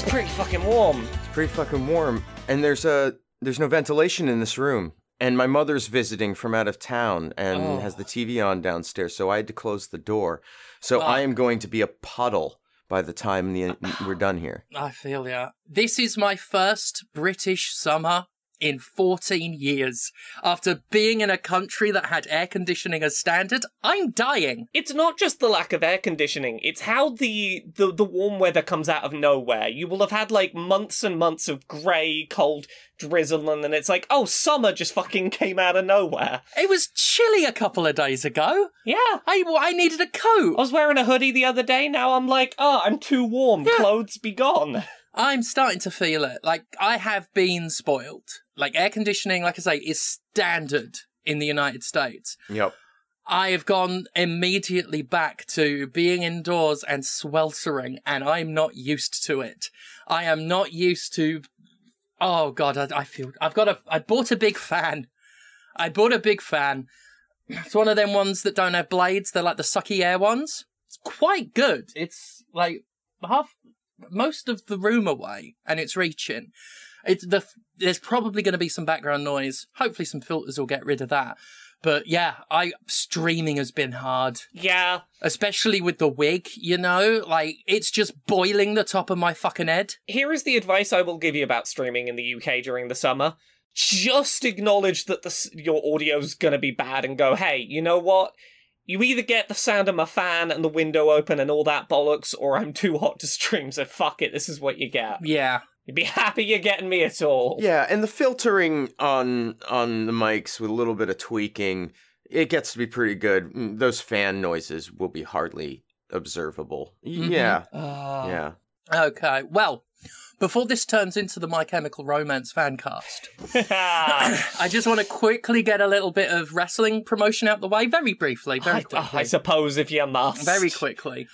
It's pretty fucking warm. It's pretty fucking warm. And there's a there's no ventilation in this room. And my mother's visiting from out of town and Oh. has the TV on downstairs, so I had to close the door. So ah. I am going to be a puddle by the time the, we're done here. I feel ya. This is my first British summer in 14 years. After being in a country that had air conditioning as standard, I'm dying. It's not just the lack of air conditioning, it's how the, the, the warm weather comes out of nowhere. You will have had like months and months of grey, cold drizzle, and then it's like, oh, summer just fucking came out of nowhere. It was chilly a couple of days ago. Yeah. I, I needed a coat. I was wearing a hoodie the other day, now I'm like, oh, I'm too warm, Yeah. clothes be gone. I'm starting to feel it. Like, I have been spoiled. Like, air conditioning, like I say, is standard in the United States. Yep. I have gone immediately back to being indoors and sweltering, and I'm not used to it. I am not used to. Oh god, I, I feel I've got a. I bought a big fan. I bought a big fan. It's one of them ones that don't have blades. They're like the sucky air ones. It's quite good. It's like half most of the room away, and it's reaching. It's the there's probably going to be some background noise. Hopefully, some filters will get rid of that. But yeah, I streaming has been hard, Yeah. especially with the wig. You know, like it's just boiling the top of my fucking head. Here is the advice I will give you about streaming in the UK during the summer. Just acknowledge that the, your audio's gonna be bad and go, hey, you know what? You either get the sound of my fan and the window open and all that bollocks, or I'm too hot to stream, so fuck it, this is what you get. Yeah, You'd be happy you're getting me at all. Yeah, and the filtering on on the mics with a little bit of tweaking, it gets to be pretty good. Mm, Those fan noises will be hardly observable. Mhm. Yeah. Ah. Yeah. Okay, well, before this turns into the My Chemical Romance fan cast, I just want to quickly get a little bit of wrestling promotion out the way, very briefly, very I, quickly. I suppose if you must. very quickly.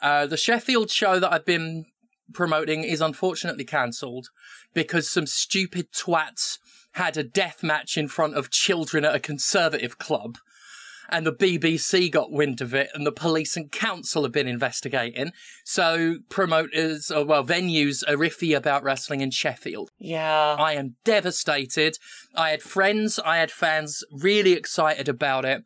Uh, the Sheffield show that I've been promoting is unfortunately cancelled because some stupid twats had a death match in front of children at a conservative club. And the BBC got wind of it, and the police and council have been investigating. So promoters, or well, venues are iffy about wrestling in Sheffield. Yeah. I am devastated. I had friends, I had fans really excited about it.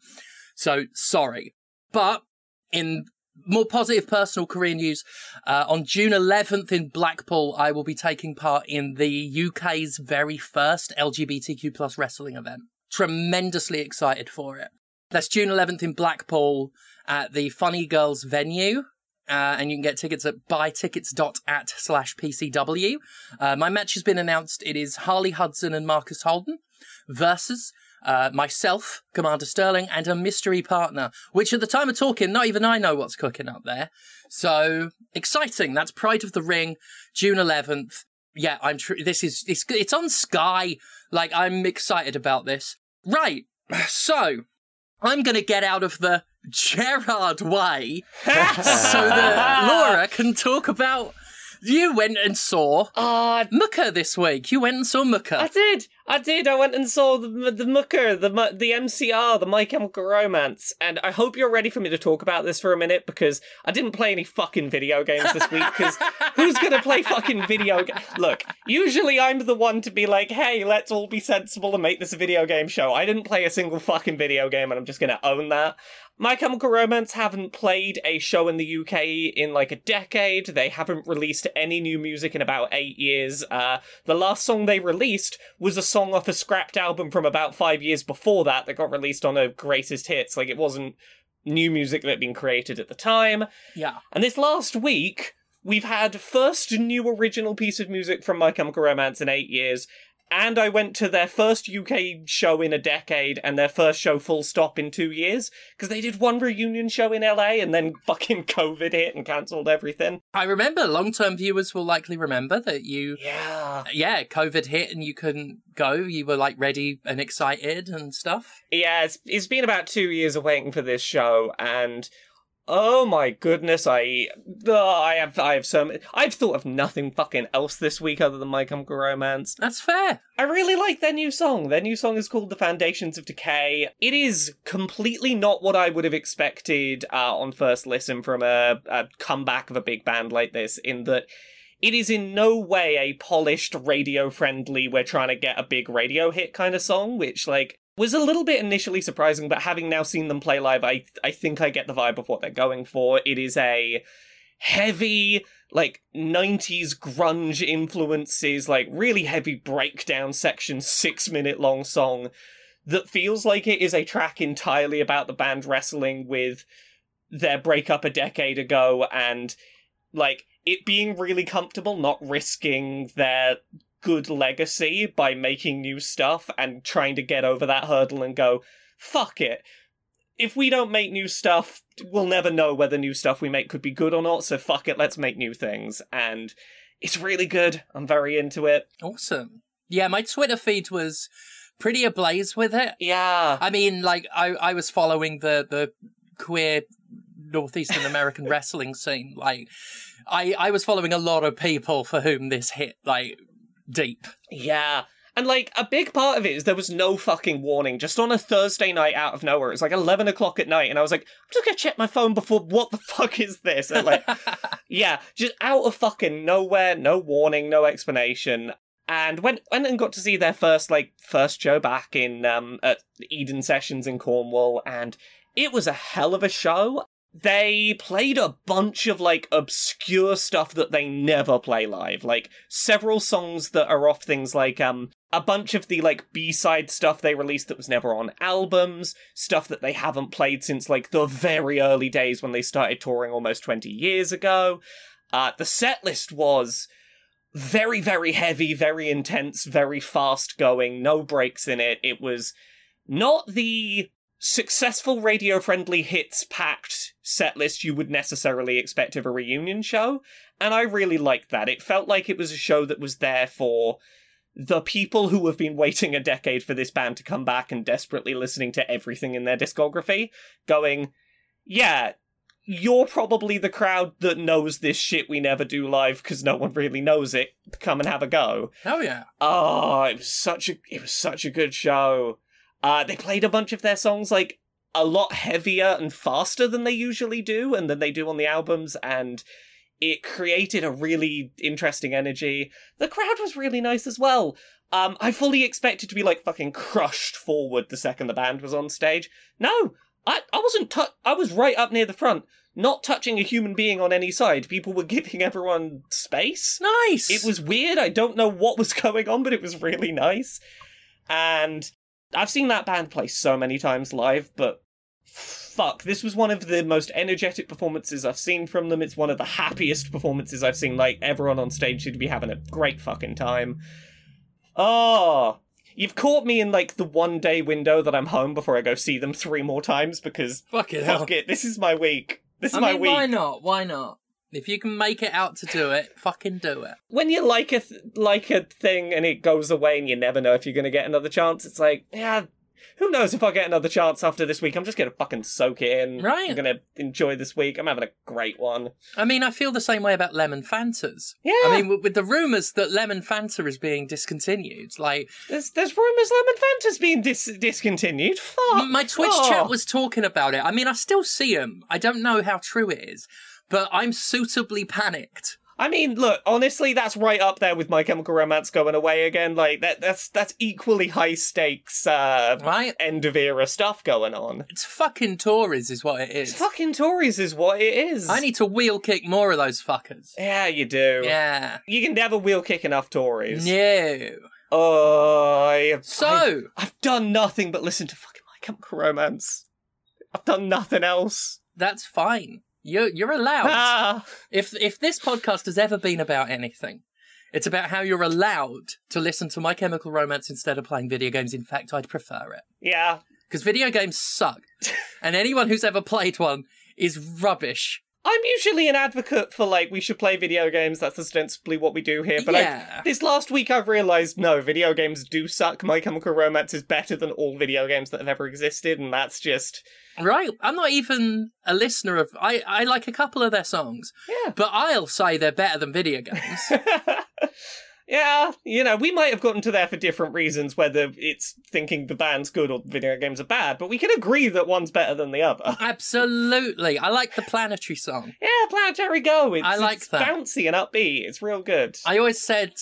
So sorry. But in more positive personal career news, uh, on June 11th in Blackpool, I will be taking part in the UK's very first LGBTQ plus wrestling event. Tremendously excited for it. That's June 11th in Blackpool at the Funny Girls venue. Uh, and you can get tickets at buytickets.at slash PCW. Uh, my match has been announced. It is Harley Hudson and Marcus Holden versus uh, myself, Commander Sterling, and a mystery partner, which at the time of talking, not even I know what's cooking up there. So exciting. That's Pride of the Ring, June 11th. Yeah, I'm tr- this is, it's, it's on Sky. Like, I'm excited about this. Right. So, I'm going to get out of the Gerard way so that Laura can talk about. You went and saw Ah, Mooker this week. You went and saw Mukka. I did. I did. I went and saw the the Mooker, the the MCR, the My Chemical Romance, and I hope you're ready for me to talk about this for a minute because I didn't play any fucking video games this week. Because who's gonna play fucking video? Ga- Look, usually I'm the one to be like, "Hey, let's all be sensible and make this a video game show." I didn't play a single fucking video game, and I'm just gonna own that. My Chemical Romance haven't played a show in the UK in like a decade. They haven't released any new music in about eight years. Uh, the last song they released was a song off a scrapped album from about five years before that that got released on a greatest hits. Like it wasn't new music that had been created at the time. Yeah. And this last week, we've had first new original piece of music from My Chemical Romance in eight years. And I went to their first UK show in a decade and their first show full stop in two years. Because they did one reunion show in LA and then fucking COVID hit and cancelled everything. I remember long term viewers will likely remember that you, Yeah. yeah, COVID hit and you couldn't go. You were like ready and excited and stuff. Yeah, it's, it's been about two years of waiting for this show, and oh my goodness, I oh, I have I have so I've thought of nothing fucking else this week other than My Chemical Romance. That's fair. I really like their new song. Their new song is called "The Foundations of Decay." It is completely not what I would have expected uh, on first listen from a, a comeback of a big band like this. In that. it is in no way a polished radio friendly we're trying to get a big radio hit kind of song which like was a little bit initially surprising but having now seen them play live i i think i get the vibe of what they're going for. It is a heavy like 90s grunge influences like really heavy breakdown section 6 minute long song that feels like it is a track entirely about the band wrestling with their breakup a decade ago and like it being really comfortable, not risking their good legacy by making new stuff and trying to get over that hurdle and go, fuck it. If we don't make new stuff, we'll never know whether new stuff we make could be good or not, so fuck it, let's make new things. And it's really good. I'm very into it. Awesome. Yeah, my Twitter feed was pretty ablaze with it. Yeah. I mean, like I, I was following the the queer northeastern American wrestling scene. Like I I was following a lot of people for whom this hit like deep. Yeah. And like a big part of it is there was no fucking warning. Just on a Thursday night out of nowhere, it's like eleven o'clock at night, and I was like, I'm just gonna check my phone before. What the fuck is this? And like, yeah, just out of fucking nowhere, no warning, no explanation. And went went and got to see their first like first show back in um at Eden Sessions in Cornwall, and it was a hell of a show. They played a bunch of like obscure stuff that they never play live, like several songs that are off things like um a bunch of the like B-side stuff they released that was never on albums, stuff that they haven't played since like the very early days when they started touring almost 20 years ago. Uh the set list was very very heavy, very intense, very fast going, no breaks in it. It was not the successful radio friendly hits packed set list you would necessarily expect of a reunion show and i really liked that it felt like it was a show that was there for the people who have been waiting a decade for this band to come back and desperately listening to everything in their discography going yeah you're probably the crowd that knows this shit we never do live because no one really knows it come and have a go Oh yeah. Oh, it was such a it was such a good show. Uh, they played a bunch of their songs like a lot heavier and faster than they usually do, and than they do on the albums, and it created a really interesting energy. The crowd was really nice as well. Um, I fully expected to be like fucking crushed forward the second the band was on stage. No, I I wasn't. Tu- I was right up near the front, not touching a human being on any side. People were giving everyone space. Nice. It was weird. I don't know what was going on, but it was really nice. And I've seen that band play so many times live, but fuck, this was one of the most energetic performances I've seen from them. It's one of the happiest performances I've seen. Like, everyone on stage seemed to be having a great fucking time. Oh, you've caught me in like the one day window that I'm home before I go see them three more times because Fucking hell. fuck it, this is my week. This is I my mean, week. why not? Why not? If you can make it out to do it, fucking do it. when you like a th- like a thing and it goes away and you never know if you're going to get another chance, it's like, yeah, who knows if I'll get another chance after this week? I'm just going to fucking soak it in. Right. I'm going to enjoy this week. I'm having a great one. I mean, I feel the same way about Lemon Fantas. Yeah. I mean, with, with the rumours that Lemon Fanta is being discontinued, like There's there's rumors Lemon Fanta's being dis- discontinued. Fuck. my Twitch Oh. chat was talking about it. I mean, I still see them. I don't know how true it is, but I'm suitably panicked. I mean, look, honestly, that's right up there with My Chemical Romance going away again. Like that that's that's equally high stakes uh Right? end of era stuff going on. It's fucking Tories, is what it is. Fucking Tories is what it is. I need to wheel kick more of those fuckers. Yeah, you do. Yeah. You can never wheel kick enough Tories. No. Oh, I have, So, I, I've done nothing but listen to fucking My Chemical Romance. I've done nothing else. that's fine. You're you're allowed. Ah, If if this podcast has ever been about anything, it's about how you're allowed to listen to My Chemical Romance instead of playing video games. In fact, I'd prefer it yeah. because video games suck, and anyone who's ever played one is rubbish. I'm usually an advocate for like we should play video games. That's ostensibly what we do here. But Yeah. I, this last week I've realised no, video games do suck. My Chemical Romance is better than all video games that have ever existed, and that's just Right? I'm not even a listener of. I I like a couple of their songs, yeah. but I'll say they're better than video games. Yeah, you know, we might have gotten to there for different reasons, whether it's thinking the band's good or video games are bad, but we can agree that one's better than the other. Absolutely. I like the planetary song. Yeah, Planetary Go. It's, I like it's that. bouncy and upbeat. It's real good. I always said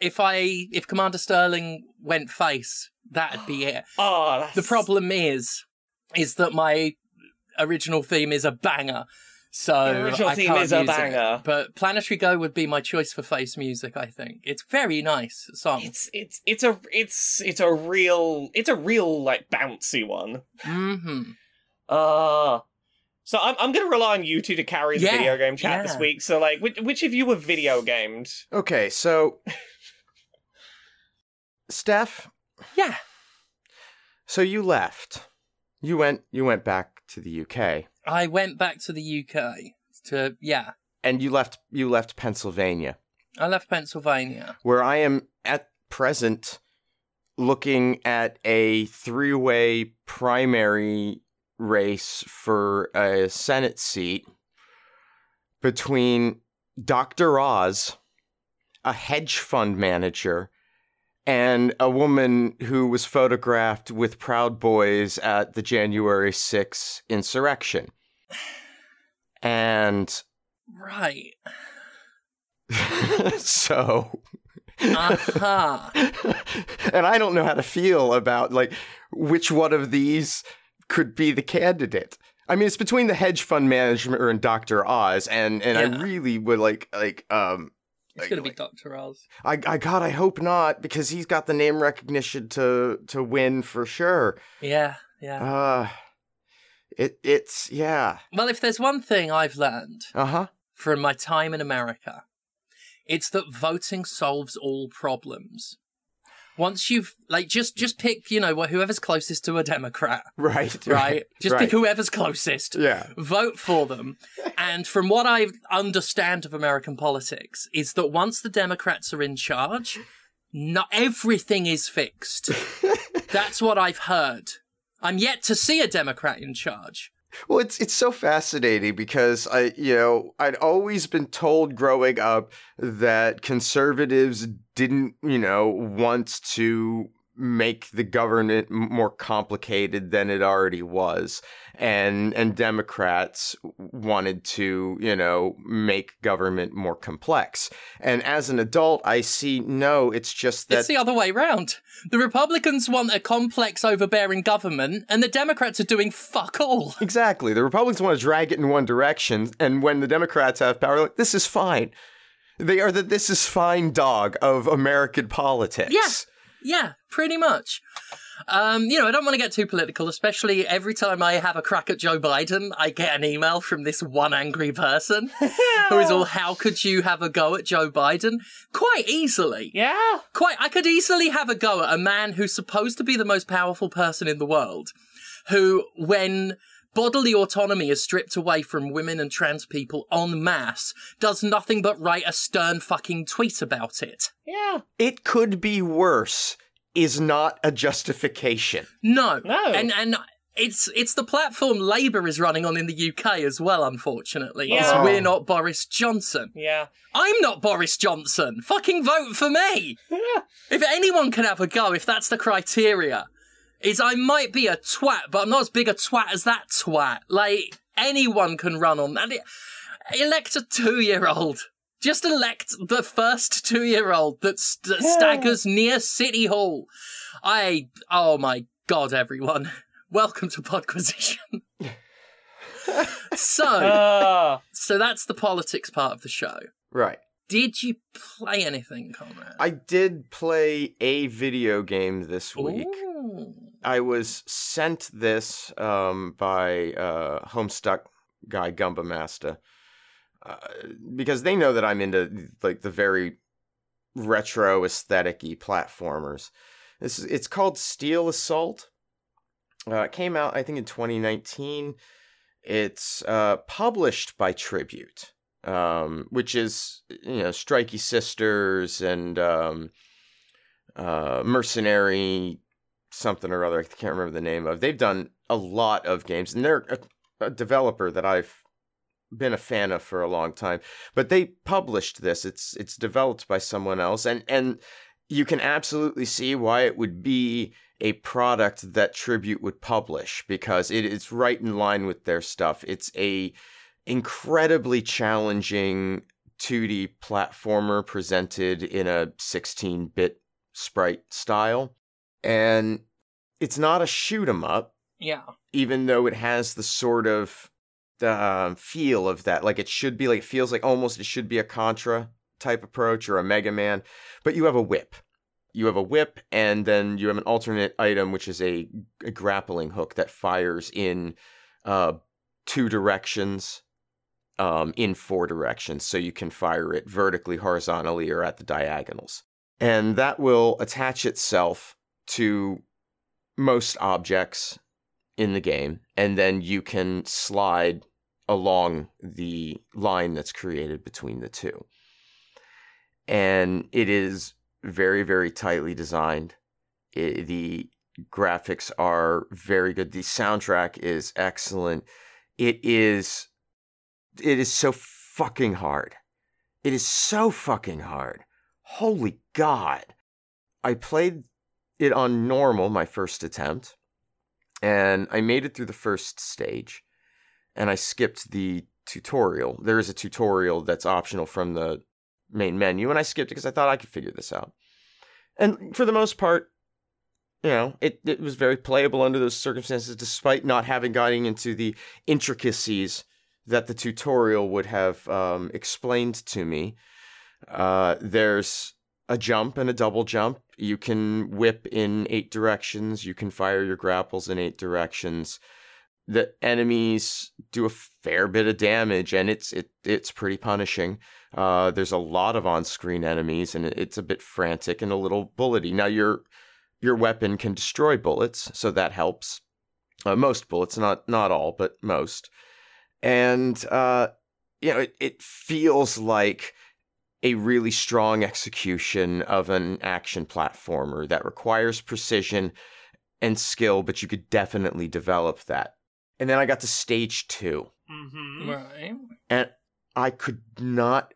if I if Commander Sterling went face, that'd be it. oh, that's... The problem is is that my original theme is a banger. So Your original I theme can't is a use it. banger. But Planetary Go would be my choice for face music, I think. It's very nice song. It's it's it's a it's it's a real it's a real like bouncy one. hmm Uh so I'm I'm gonna rely on you two to carry the Yeah, video game chat this week. So like, which, which of you were video gamed? Okay, so Steph, Yeah. so you left. You went you went back to the UK I went back to the UK to yeah. and you left you left Pennsylvania, I left Pennsylvania. where I am at present looking at a three-way primary race for a Senate seat between Dr. Oz, a hedge fund manager, and a woman who was photographed with Proud Boys at the January 6th insurrection. And Right. so Uh-huh. and I don't know how to feel about like which one of these could be the candidate. I mean, it's between the hedge fund manager and Dr. Oz, and and Yeah. I really would like like um It's like- gonna be like- Dr. Oz. I I God I hope not because he's got the name recognition to to win for sure. Yeah, yeah. Uh it it's yeah. Well, if there's one thing I've learned Uh-huh. from my time in America, it's that voting solves all problems. Once you've like just just pick, you know, whoever's closest to a Democrat, Right. right? Just right. pick whoever's closest. Yeah. Vote for them. and from what I understand of American politics, is that once the Democrats are in charge, not everything is fixed. That's what I've heard. I'm yet to see a Democrat in charge. Well, it's it's so fascinating because I, you know, I'd always been told growing up that conservatives didn't, you know, want to make the government more complicated than it already was, and and Democrats wanted to, you know, make government more complex. And as an adult, I see no, it's just that It's the other way around The Republicans want a complex, overbearing government, and the Democrats are doing fuck all. Exactly. The Republicans want to drag it in one direction, and when the Democrats have power, like this is fine. They are the this is fine dog of American politics. Yeah. Yeah, pretty much. Um, you know, I don't want to get too political, especially every time I have a crack at Joe Biden, I get an email from this one angry person who is all, how could you have a go at Joe Biden? Quite easily. Yeah. Quite, I could easily have a go at a man who's supposed to be the most powerful person in the world, who, when bodily autonomy is stripped away from women and trans people en masse, does nothing but write a stern fucking tweet about it. Yeah. It could be worse is not a justification. No, No. and and it's it's the platform Labour is running on in the UK as well. Unfortunately, It's Yeah. we're not Boris Johnson. Yeah. I'm not Boris Johnson. Fucking vote for me. if anyone can have a go, if that's the criteria, is I might be a twat, but I'm not as big a twat as that twat. Like anyone can run on that. Elect a two-year-old. Just elect the first two-year-old that st- staggers near City Hall. I. Oh my god, everyone. Welcome to Podquisition. so, Ah. so that's the politics part of the show. Right. Did you play anything, Conrad? I did play a video game this week. Ooh. I was sent this um, by uh, Homestuck guy Gumba Master uh, because they know that I'm into like the very retro aesthetic-y platformers. This is, it's called Steel Assault. Uh, it came out I think in 2019. It's uh, published by Tribute, um, which is you know Strikey Sisters and um, uh, Mercenary something or other. I can't remember the name of. They've done a lot of games, and they're a, a developer that I've been a fan of for a long time. But they published this. It's it's developed by someone else and and you can absolutely see why it would be a product that Tribute would publish because it is right in line with their stuff. It's a incredibly challenging 2D platformer presented in a 16-bit sprite style and it's not a shoot 'em up. Yeah. even though it has the sort of the um, feel of that like it should be like it feels like almost it should be a contra type approach or a mega man but you have a whip. You have a whip and then you have an alternate item which is a, a grappling hook that fires in uh, two directions um, in four directions so you can fire it vertically horizontally or at the diagonals. And that will attach itself to most objects in the game, and then you can slide along the line that's created between the two. And it is very, very tightly designed. It, the graphics are very good. The soundtrack is excellent. It is, it is so fucking hard. It is so fucking hard. Holy God. I played it on normal my first attempt and I made it through the first stage and I skipped the tutorial. There is a tutorial that's optional from the main menu and I skipped it because I thought I could figure this out. And for the most part, you know, it, it was very playable under those circumstances despite not having gotten into the intricacies that the tutorial would have um, explained to me. Uh, there's a jump and a double jump. You can whip in eight directions. You can fire your grapples in eight directions. The enemies do a fair bit of damage, and it's it it's pretty punishing. Uh, there's a lot of on-screen enemies, and it's a bit frantic and a little bullety. Now your your weapon can destroy bullets, so that helps. Uh, most bullets, not not all, but most. And uh, you know, it, it feels like a really strong execution of an action platformer that requires precision and skill, but you could definitely develop that. And then I got to stage two, Mm-hmm. Right. and I could not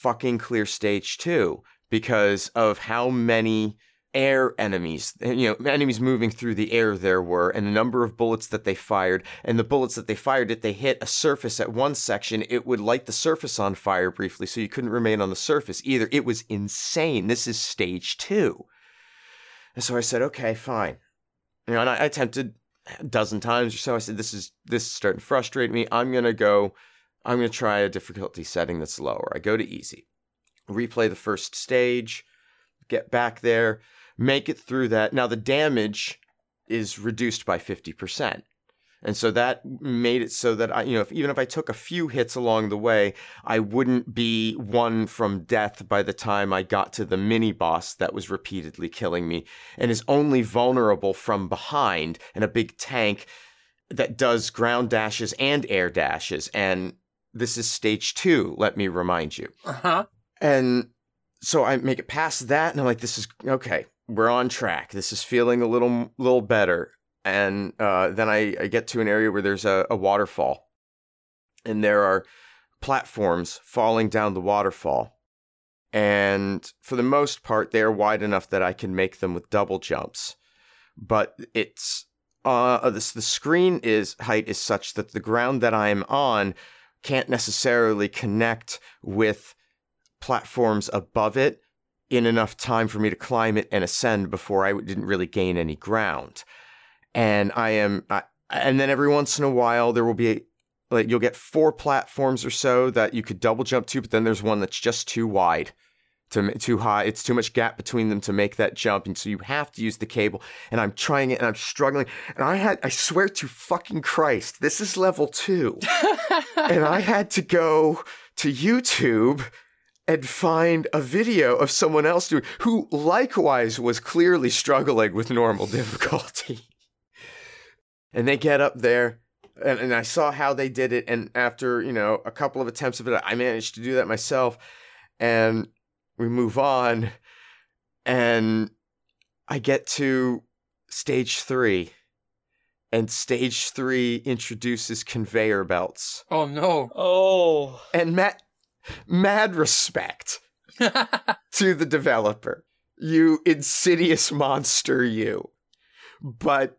fucking clear stage two because of how many air enemies, you know, enemies moving through the air there were, and the number of bullets that they fired, and the bullets that they fired, if they hit a surface at one section, it would light the surface on fire briefly, so you couldn't remain on the surface either. It was insane. This is stage two. And so I said, okay, fine. You know, and I, attempted a dozen times or so. I said, this is this is starting to frustrate me. I'm gonna go, I'm gonna try a difficulty setting that's lower. I go to easy. Replay the first stage, get back there, make it through that. Now the damage is reduced by 50%. And so that made it so that I, you know, if, even if I took a few hits along the way, I wouldn't be one from death by the time I got to the mini boss that was repeatedly killing me and is only vulnerable from behind and a big tank that does ground dashes and air dashes. And this is stage two, let me remind you. Uh huh. And so I make it past that, and I'm like, this is okay. We're on track. This is feeling a little, little better. And uh, then I, I get to an area where there's a, a waterfall, and there are platforms falling down the waterfall. And for the most part, they are wide enough that I can make them with double jumps. But it's uh, this, the screen is height is such that the ground that I am on can't necessarily connect with platforms above it in enough time for me to climb it and ascend before I didn't really gain any ground. And I am, I, and then every once in a while there will be like you'll get four platforms or so that you could double jump to, but then there's one that's just too wide. To, too high, it's too much gap between them to make that jump, and so you have to use the cable. And I'm trying it, and I'm struggling. And I had, I swear to fucking Christ, this is level two, and I had to go to YouTube and find a video of someone else doing who likewise was clearly struggling with normal difficulty. and they get up there and, and I saw how they did it and after, you know, a couple of attempts of it I managed to do that myself and we move on and I get to stage 3 and stage three introduces conveyor belts. Oh no. Oh. And mad, mad respect to the developer. You insidious monster, you. But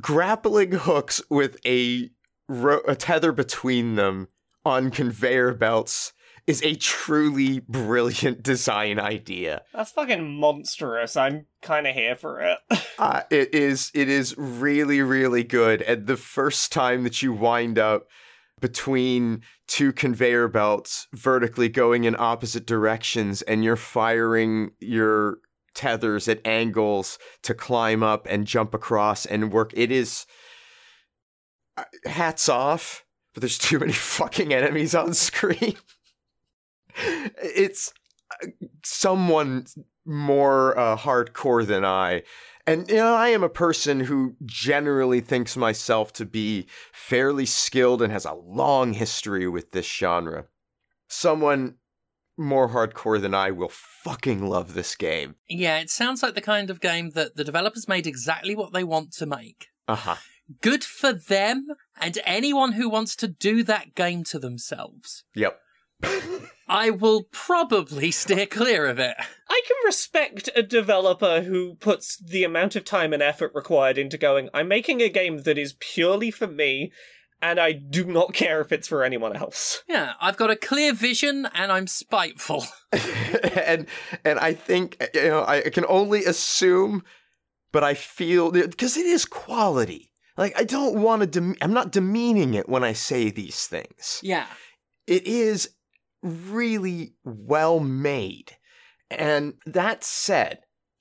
grappling hooks with a, ro- a tether between them on conveyor belts is a truly brilliant design idea. That's fucking monstrous. I'm kind of here for it. Uh, it is it is really really good and the first time that you wind up between two conveyor belts vertically going in opposite directions and you're firing your tethers at angles to climb up and jump across and work it is uh, hats off but there's too many fucking enemies on screen it's uh, someone more uh, hardcore than I. And you know, I am a person who generally thinks myself to be fairly skilled and has a long history with this genre. Someone more hardcore than I will fucking love this game. yeah, it sounds like the kind of game that the developers made exactly what they want to make. Uh-huh. Good for them and anyone who wants to do that game to themselves. Yep. I will probably steer clear of it. I can respect a developer who puts the amount of time and effort required into going, I'm making a game that is purely for me, and I do not care if it's for anyone else. Yeah, I've got a clear vision and I'm spiteful. and and I think you know I can only assume, but I feel because it is quality. Like I don't want to. Dem- I'm not demeaning it when I say these things. Yeah. It is really well made, and that said,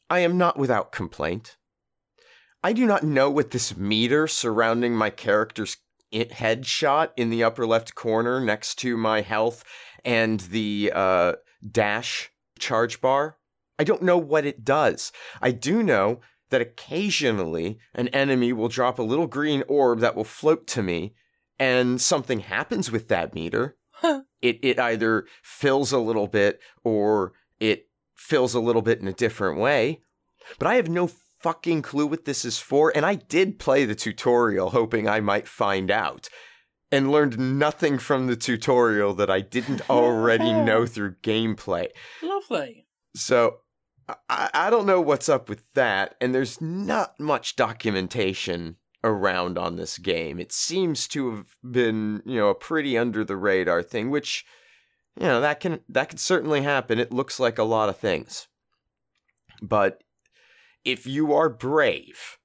I am not without complaint. I do not know what this meter surrounding my character's headshot in the upper left corner next to my health and the uh, dash charge bar. I don't know what it does. I do know that occasionally an enemy will drop a little green orb that will float to me, and something happens with that meter. Huh. It it either fills a little bit or it fills a little bit in a different way. But I have no fucking clue what this is for, and I did play the tutorial hoping I might find out. And learned nothing from the tutorial that I didn't already know through gameplay. Lovely. So I, I don't know what's up with that, and there's not much documentation around on this game. It seems to have been, you know, a pretty under the radar thing, which you know, that can that could certainly happen. It looks like a lot of things. But if you are brave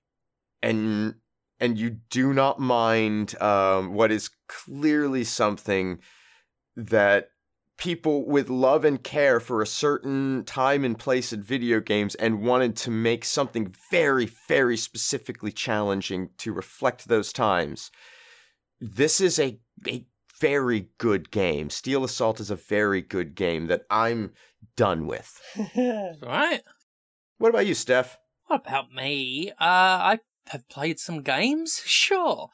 and and you do not mind um, what is clearly something that people with love and care for a certain time and place in video games and wanted to make something very, very specifically challenging to reflect those times. This is a, a very good game. Steel Assault is a very good game that I'm done with. right. What about you, Steph? What about me? Uh, I have played some games, sure.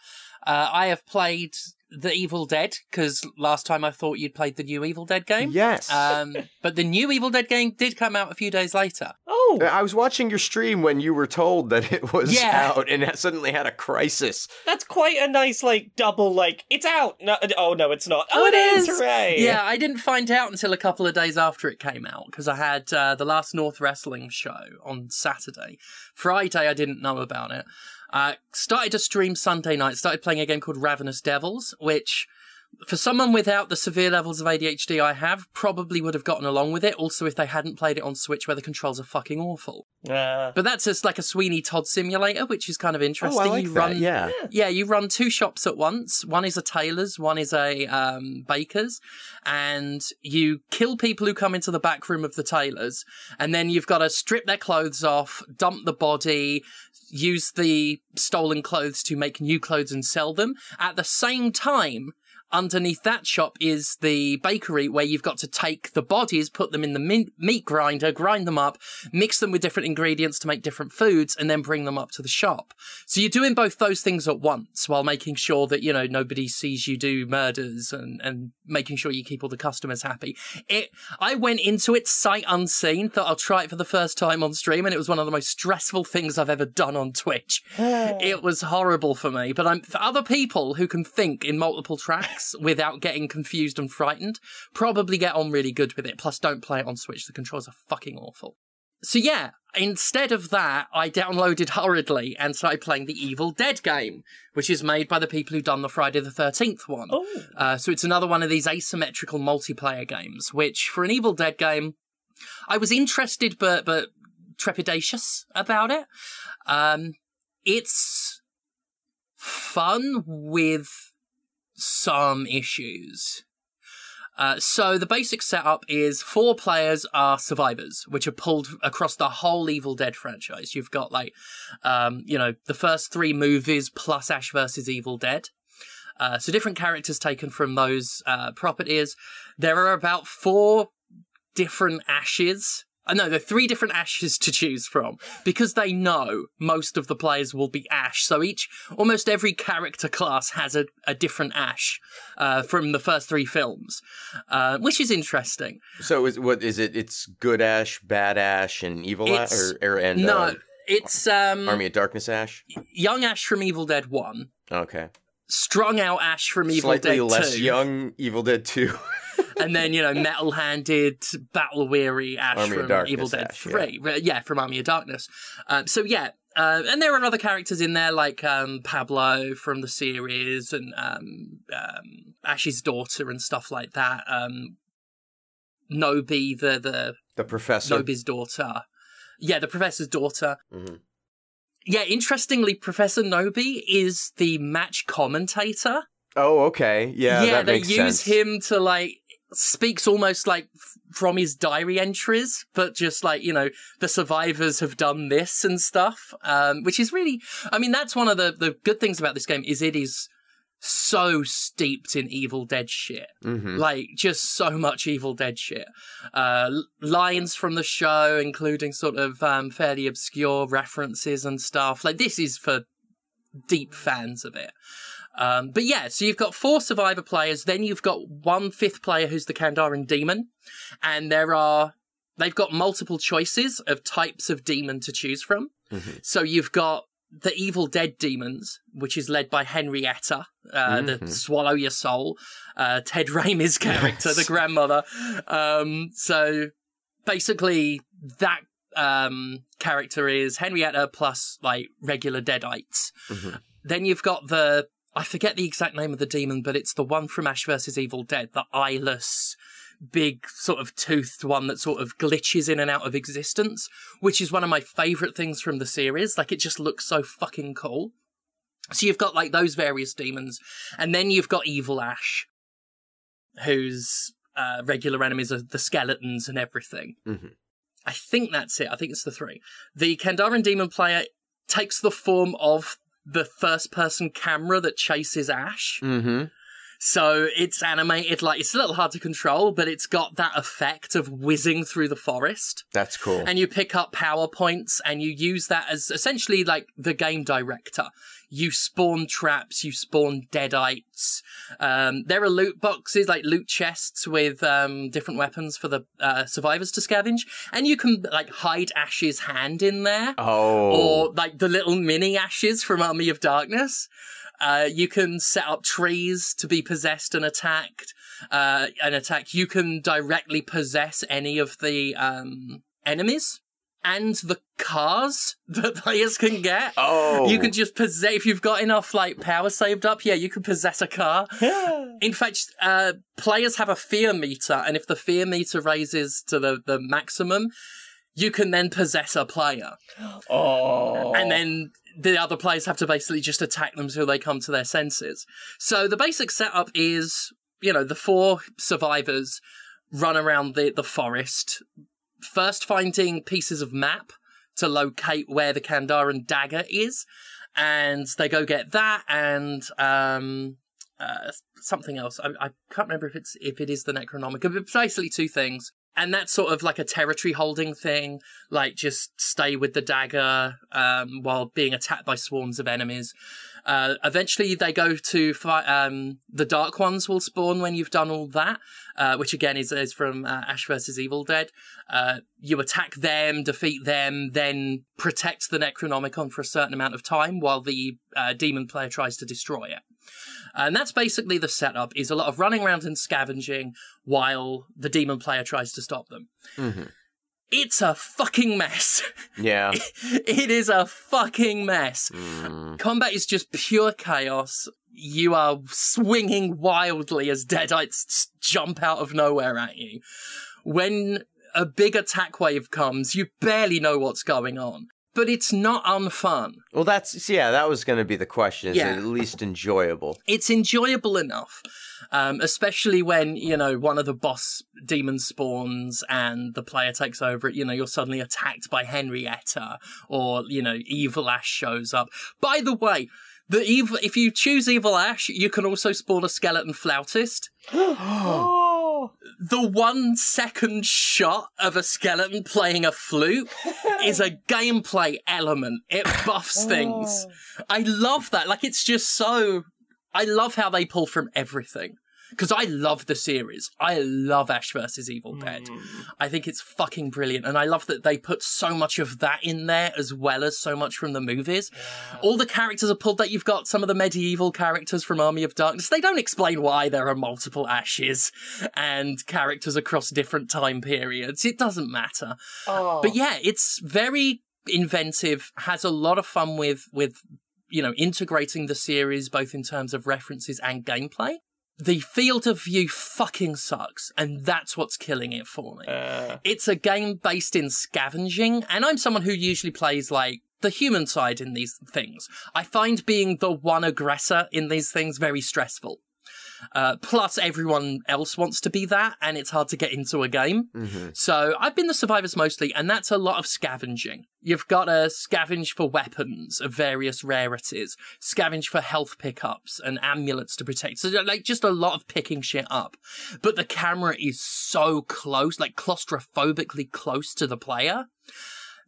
Uh, I have played The Evil Dead, because last time I thought you'd played the new Evil Dead game. Yes. Um, but the new Evil Dead game did come out a few days later. Oh, I was watching your stream when you were told that it was Yeah. out and it suddenly had a crisis. that's quite a nice, like, double, like, it's out! No, oh, no, it's not. Oh, Oh, it it is! is. Hooray! Yeah, I didn't find out until a couple of days after it came out because I had uh, the last North Wrestling show on Saturday. Friday, I didn't know about it. Uh, started to stream Sunday night. Started playing a game called Ravenous Devils, which for someone without the severe levels of ADHD I have, probably would have gotten along with it. Also, if they hadn't played it on Switch, where the controls are fucking awful. Uh, But that's just like a Sweeney Todd simulator, which is kind of interesting. oh, I like you that. run yeah. yeah, you run two shops at once. One is a tailor's, one is a um, baker's, and you kill people who come into the back room of the tailor's, and then you've got to strip their clothes off, dump the body, use the stolen clothes to make new clothes and sell them. At the same time, underneath that shop is the bakery where you've got to take the bodies, put them in the min- meat grinder, grind them up, mix them with different ingredients to make different foods, and then bring them up to the shop. So you're doing both those things at once while making sure that, you know, nobody sees you do murders and, and making sure you keep all the customers happy. It, I went into it sight unseen, thought I'll try it for the first time on stream, and it was one of the most stressful things I've ever done on Twitch. it was horrible for me, but I'm, for other people who can think in multiple tracks without getting confused and frightened, probably get on really good with it. Plus, don't play it on Switch. The controls are fucking awful. So yeah, instead of that, I downloaded hurriedly and started playing the Evil Dead game, which is made by the people who've done the Friday the 13th one. Oh. Uh, so it's another one of these asymmetrical multiplayer games, which for an Evil Dead game, I was interested but but trepidatious about it. Um, it's fun with some issues. Uh, so the basic setup is four players are survivors, which are pulled across the whole Evil Dead franchise. You've got like, um, you know, the first three movies plus Ash versus Evil Dead. Uh, so different characters taken from those uh, properties. There are about four different ashes. Uh, no, there are three different ashes to choose from because they know most of the players will be ash. So each, almost every character class has a, a different ash uh, from the first three films, uh, which is interesting. So is what is it? It's good Ash, bad Ash, and evil Ash, or, or and no, uh, it's um, Army of Darkness Ash. young Ash from Evil Dead One, Okay, strung out Ash from Evil slightly Dead less young Evil Dead Two. and then you know metal handed battle weary ash Army from Darkness evil dead Ash, 3 yeah. yeah from army of darkness um, so yeah uh, and there are other characters in there like um, pablo from the series and um, um, ash's daughter and stuff like that um, Knowby the the the Professor. Knowby's daughter yeah the professor's daughter Mhm. Yeah interestingly professor Knowby is the match commentator Oh, okay. Yeah, that they use sense. him to like speaks almost like f- from his diary entries, but just like you know the survivors have done this and stuff, um, which is really. I mean, that's one of the the good things about this game is it is so steeped in Evil Dead shit. hmm Like just so much Evil Dead shit. Uh, lines from the show, including sort of um, fairly obscure references and stuff. Like this is for deep fans of it. Um, but yeah, so you've got four survivor players, then you've got one fifth player who's the Kandarian demon, and there are they've got multiple choices of types of demon to choose from. Mhm. So you've got the Evil Dead demons, which is led by Henrietta, uh, the Mhm. Swallow Your Soul, uh, Ted Raimi's character, Yes. the grandmother. Um, so basically, that um, character is Henrietta plus like regular Deadites. Mhm. Then you've got the I forget the exact name of the demon, but it's the one from Ash versus Evil Dead, the eyeless, big sort of toothed one that sort of glitches in and out of existence, which is one of my favorite things from the series. Like it just looks so fucking cool. So you've got like those various demons, and then you've got Evil Ash, whose uh, regular enemies are the skeletons and everything. Mhm. I think that's it. I think it's the three. The Kandarian demon player takes the form of the first person camera that chases Ash. hmm So it's animated like it's a little hard to control, but it's got that effect of whizzing through the forest. That's cool. And you pick up power points and you use that as essentially like the game director. You spawn traps, you spawn deadites. Um, there are loot boxes, like loot chests with um, different weapons for the uh, survivors to scavenge. And you can like hide Ash's hand in there oh, or like the little mini ashes from Army of Darkness. Uh, you can set up trees to be possessed and attacked. Uh, and attack. You can directly possess any of the um, enemies and the cars that players can get. oh, You can just possess if you've got enough like power saved up. Yeah, you can possess a car. Yeah. In fact, uh, players have a fear meter, and if the fear meter raises to the, the maximum, you can then possess a player. Oh. And then the other players have to basically just attack them till they come to their senses. So the basic setup is, you know, the four survivors run around the, the forest, first finding pieces of map to locate where the Kandarian dagger is. And they go get that and, um, uh, something else. I, I can't remember if it's if it is the Necronomicon, but basically two things. And that's sort of like a territory holding thing, like just stay with the dagger um, while being attacked by swarms of enemies. Uh, eventually, they go to fight. Um, the Dark Ones will spawn when you've done all that, uh, which again is, is from uh, Ash versus Evil Dead. Uh, you attack them, defeat them, then protect the Necronomicon for a certain amount of time while the uh, demon player tries to destroy it. And that's basically the setup: is a lot of running around and scavenging while the demon player tries to stop them. hmm It's a fucking mess. Yeah. it is a fucking mess. Mm. Combat is just pure chaos. You are swinging wildly as deadites jump out of nowhere at you. When a big attack wave comes, you barely know what's going on. But it's not unfun. Well, that's yeah. That was going to be the question. Is Yeah. it at least enjoyable? It's enjoyable enough, um, especially when you know one of the boss demons spawns and the player takes over it. You know, you're suddenly attacked by Henrietta, or you know, Evil Ash shows up. By the way, the evil if you choose Evil Ash, you can also spawn a skeleton flautist. oh, The one second shot of a skeleton playing a flute is a gameplay element. It buffs oh. things. I love that. Like, it's just so. I love how they pull from everything. Because I love the series. I love Ash versus Evil Dead. Mm. I think it's fucking brilliant. And I love that they put so much of that in there as well as so much from the movies. All the characters are pulled that you've got some of the medieval characters from Army of Darkness. They don't explain why there are multiple Ashes and characters across different time periods. It doesn't matter. Oh. But yeah, it's very inventive, has a lot of fun with with you know integrating the series both in terms of references and gameplay. The field of view fucking sucks, and that's what's killing it for me. Uh, It's a game based in scavenging, and I'm someone who usually plays like the human side in these things. I find being the one aggressor in these things very stressful. Uh, plus, everyone else wants to be that, and it's hard to get into a game. hmm So I've been the survivors mostly, and that's a lot of scavenging. You've got to scavenge for weapons of various rarities, scavenge for health pickups and amulets to protect. So like just a lot of picking shit up. But the camera is so close, like claustrophobically close to the player,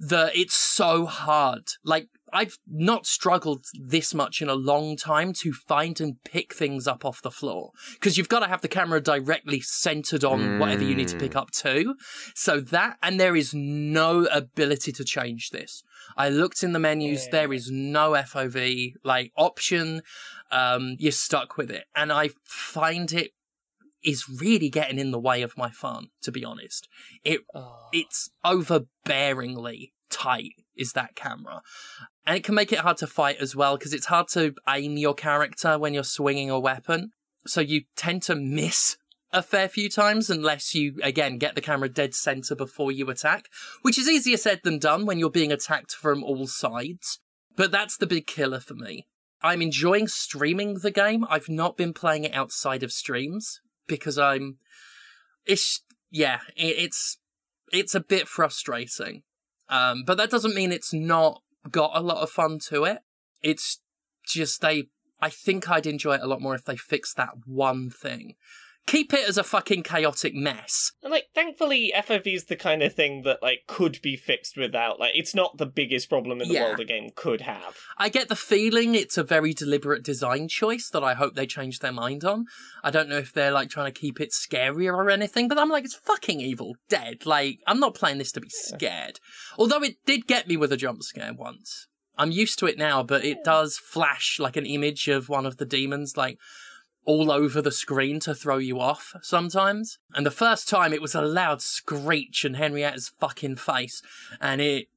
that it's so hard. Like I've not struggled this much in a long time to find and pick things up off the floor because you've got to have the camera directly centered on whatever you need to pick up too. So that, and there is no ability to change this. I looked in the menus, Yeah. there is no FOV like option. Um, you're stuck with it. And I find it is really getting in the way of my fun, to be honest. It oh. it's overbearingly tight is that camera. And it can make it hard to fight as well because it's hard to aim your character when you're swinging a weapon. So you tend to miss a fair few times unless you again get the camera dead center before you attack which is easier said than done when you're being attacked from all sides. But that's the big killer for me. I'm enjoying streaming the game. I've not been playing it outside of streams because i'm it's yeah it's it's a bit frustrating um but that doesn't mean it's not got a lot of fun to it. It's just they i think i'd enjoy it a lot more if they fixed that one thing keep it as a fucking chaotic mess And, like, thankfully, FOV is the kind of thing that like could be fixed without. Like, it's not the biggest problem in the Yeah. world a game could have. I get the feeling it's a very deliberate design choice that I hope they change their mind on. I don't know if they're like trying to keep it scarier or anything, but I'm like, it's fucking evil dead. Like, I'm not playing this to be scared. Although it did get me with a jump scare once. I'm used to it now, but it does flash like an image of one of the demons, like all over the screen to throw you off sometimes. And the first time it was a loud screech in Henrietta's fucking face, and it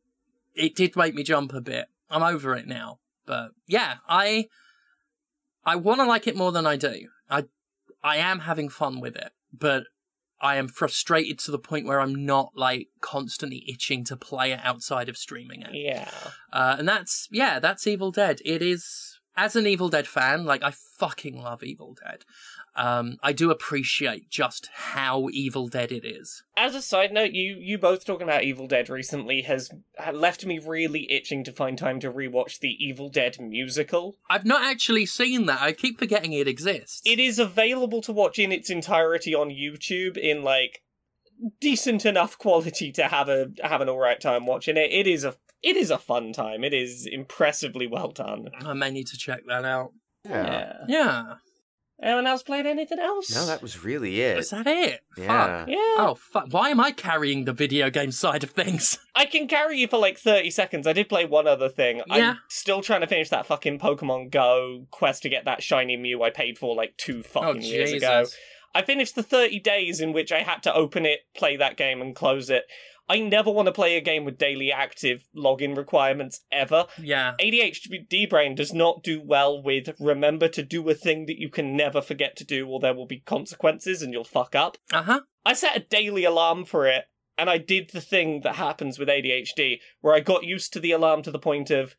it did make me jump a bit. I'm over it now. But yeah, I I want to like it more than I do. I I am having fun with it, but I am frustrated to the point where I'm not like constantly itching to play it outside of streaming it. Yeah. Uh, and that's yeah, that's Evil Dead. It is as an Evil Dead fan, like I fucking love Evil Dead. Um, I do appreciate just how Evil Dead it is. As a side note, you you both talking about Evil Dead recently has left me really itching to find time to rewatch the Evil Dead musical. I've not actually seen that. I keep forgetting it exists. It is available to watch in its entirety on YouTube in like decent enough quality to have a have an alright time watching it. It is a it is a fun time. It is impressively well done. I may need to check that out. Yeah. Yeah. Anyone else played anything else? No, that was really it. Is that it? Yeah. Fuck. Yeah. Oh fuck! Why am I carrying the video game side of things? I can carry you for like 30 seconds. I did play one other thing. Yeah. I'm still trying to finish that fucking Pokemon Go quest to get that shiny Mew I paid for like two oh, fucking oh years Jesus! ago. I finished the 30 days in which I had to open it, play that game, and close it. I never want to play a game with daily active login requirements ever. Yeah. ADHD brain does not do well with remember to do a thing that you can never forget to do or there will be consequences and you'll fuck up. Uh huh. I set a daily alarm for it and I did the thing that happens with ADHD where I got used to the alarm to the point of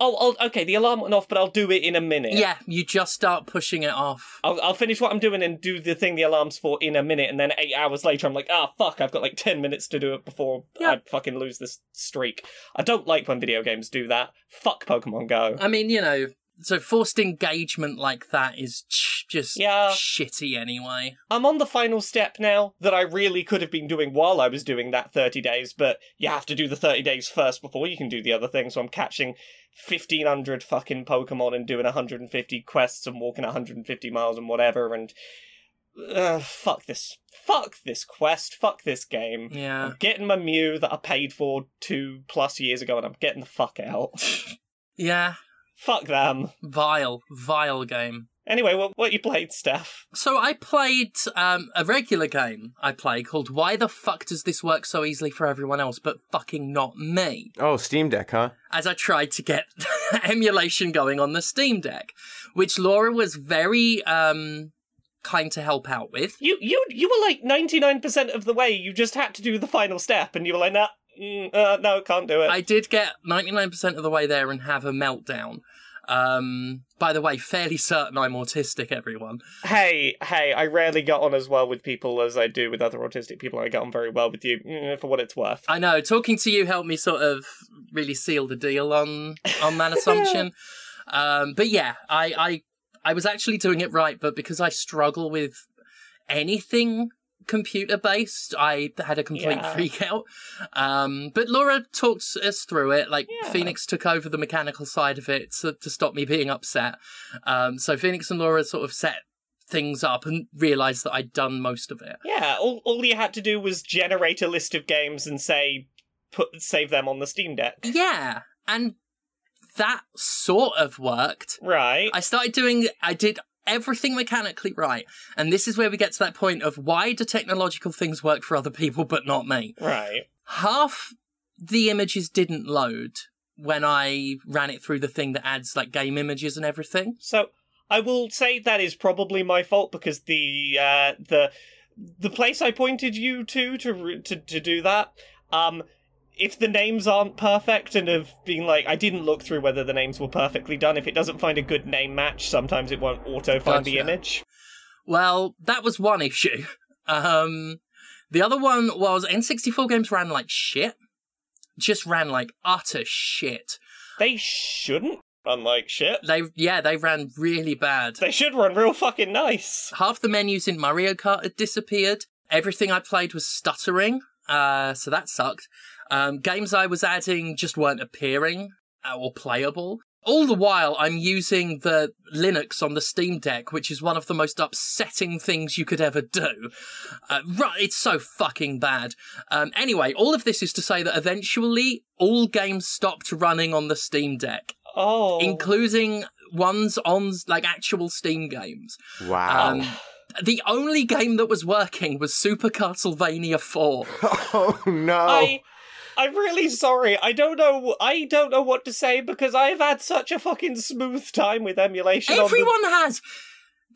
oh, I'll, okay, the alarm went off, but I'll do it in a minute. Yeah. You just start pushing it off. I'll, I'll finish what I'm doing and do the thing the alarm's for in a minute, and then eight hours later, I'm like, ah, fuck, I've got like 10 minutes to do it before Yeah. I fucking lose this streak. I don't like when video games do that. Fuck Pokemon Go. I mean, you know, so forced engagement like that is ch- just Yeah. shitty anyway. I'm on the final step now that I really could have been doing while I was doing that 30 days, but you have to do the 30 days first before you can do the other thing, so I'm catching 1500 fucking Pokemon and doing 150 quests and walking 150 miles and whatever, and. Uh, fuck this. Fuck this quest. Fuck this game. Yeah. I'm getting my Mew that I paid for two plus years ago and I'm getting the fuck out. Yeah. fuck them. Vile, vile game. Anyway, what, what you played, Steph? So I played um, a regular game I play called Why the Fuck Does This Work So Easily for Everyone Else But Fucking Not Me? Oh, Steam Deck, huh? As I tried to get emulation going on the Steam Deck, which Laura was very um, kind to help out with. You you you were like ninety nine percent of the way. You just had to do the final step, and you were like, "Nah, mm, uh, no, can't do it." I did get 99% of the way there and have a meltdown. Um, by the way, fairly certain I'm autistic, everyone. Hey, hey, I rarely get on as well with people as I do with other autistic people. I get on very well with you, mm, for what it's worth. I know, talking to you helped me sort of really seal the deal on on that assumption. um, but yeah, I, I I was actually doing it right, but because I struggle with anything computer based, I had a complete Yeah. freak out. Um, but Laura talked us through it. Like Yeah. Phoenix took over the mechanical side of it to, to stop me being upset. Um, so Phoenix and Laura sort of set things up and realized that I'd done most of it. Yeah, all all you had to do was generate a list of games and say, put save them on the Steam Deck. Yeah, and that sort of worked. Right. I started doing, I did everything mechanically right. And this is where we get to that point of why do technological things work for other people but not me? Right. Half the images didn't load when I ran it through the thing that adds like game images and everything. So I will say that is probably my fault because the uh, the the place I pointed you to to to to do that. Um, if the names aren't perfect and have been like, I didn't look through whether the names were perfectly done. If it doesn't find a good name match, sometimes it won't auto find the image. Well, that was one issue. Um, the other one was N64 games ran like shit. Just ran like utter shit. They shouldn't run like shit. They, yeah, they ran really bad. They should run real fucking nice. half the menus in Mario Kart had disappeared. Everything I played was stuttering, uh, so that sucked. Um, games I was adding just weren't appearing uh, or playable. All the while, I'm using the Linux on the Steam Deck, which is one of the most upsetting things you could ever do. Uh, right, it's so fucking bad. Um, anyway, all of this is to say that eventually all games stopped running on the Steam Deck, Oh, including ones on like actual Steam games. Wow. Um, the only game that was working was Super Castlevania 4. oh no. I. I'm really sorry. I don't know. I don't know what to say because I've had such a fucking smooth time with emulation. on the- Everyone has.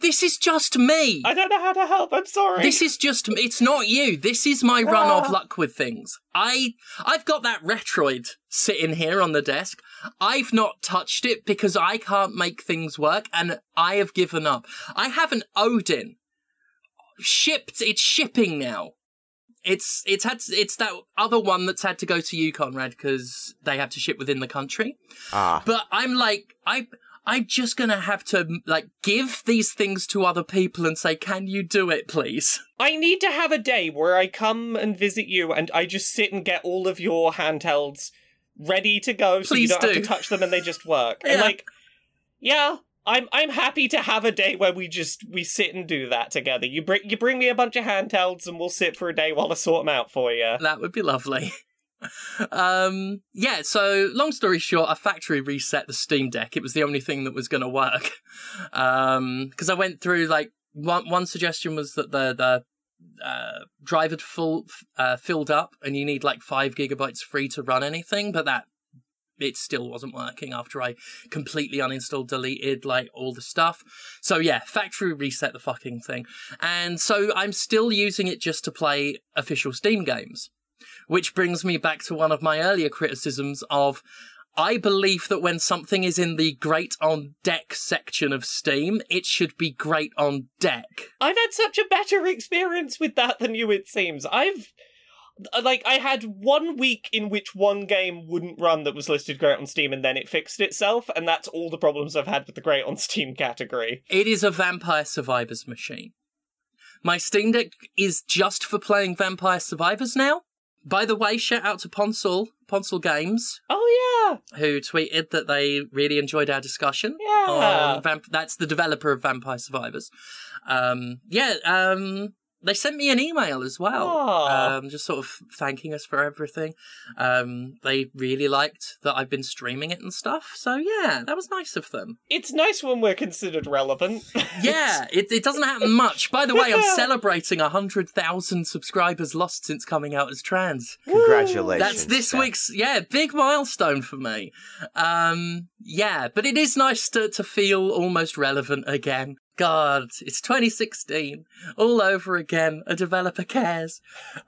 This is just me. I don't know how to help. I'm sorry. This is just it's not you. This is my run of Ah. luck with things. I I've got that Retroid sitting here on the desk. I've not touched it because I can't make things work and I have given up. I have an Odin shipped it's shipping now. It's it's had it's that other one that's had to go to you Conrad because they have to ship within the country. Ah, But I'm like, I, I'm just gonna have to like give these things to other people and say, "Can you do it, please?" I need to have a day where I come and visit you and I just sit and get all of your handhelds ready to go so you don't have to touch them and they just work. And like yeah, I'm I'm happy to have a day where we just we sit and do that together. You bring you bring me a bunch of handhelds and we'll sit for a day while I sort them out for you. That would be lovely. um, yeah. So, long story short, I factory reset the Steam Deck. It was the only thing that was going to work. Um, because I went through like one one suggestion was that the the uh, drive had full uh, filled up, and you need like five gigabytes free to run anything, but that it still wasn't working after I completely uninstalled, deleted like all the stuff. So yeah, factory reset the fucking thing. And so I'm still using it just to play official Steam games. Which brings me back to one of my earlier criticisms of I believe that when something is in the great on deck section of Steam, it should be great on deck. I've had such a better experience with that than you, it seems. I've. Like, I had one week in which one game wouldn't run that was listed great on Steam and then it fixed itself, and that's all the problems I've had with the great on Steam category. It is a Vampire Survivors machine. My Steam Deck is just for playing Vampire Survivors now. By the way, shout out to Poncle, Poncle Games, Oh, yeah, who tweeted that they really enjoyed our discussion. yeah! Vamp- that's the developer of Vampire Survivors. Um, yeah, um, they sent me an email as well, um, just sort of thanking us for everything. Um, they really liked that I've been streaming it and stuff. So yeah, that was nice of them. It's nice when we're considered relevant. Yeah, it, it doesn't happen much. By the way, I'm celebrating 100,000 subscribers lost since coming out as trans. congratulations. That's this Ben. week's yeah big milestone for me. Um, yeah, but it is nice to to feel almost relevant again. God, it's 2016 all over again. A developer cares.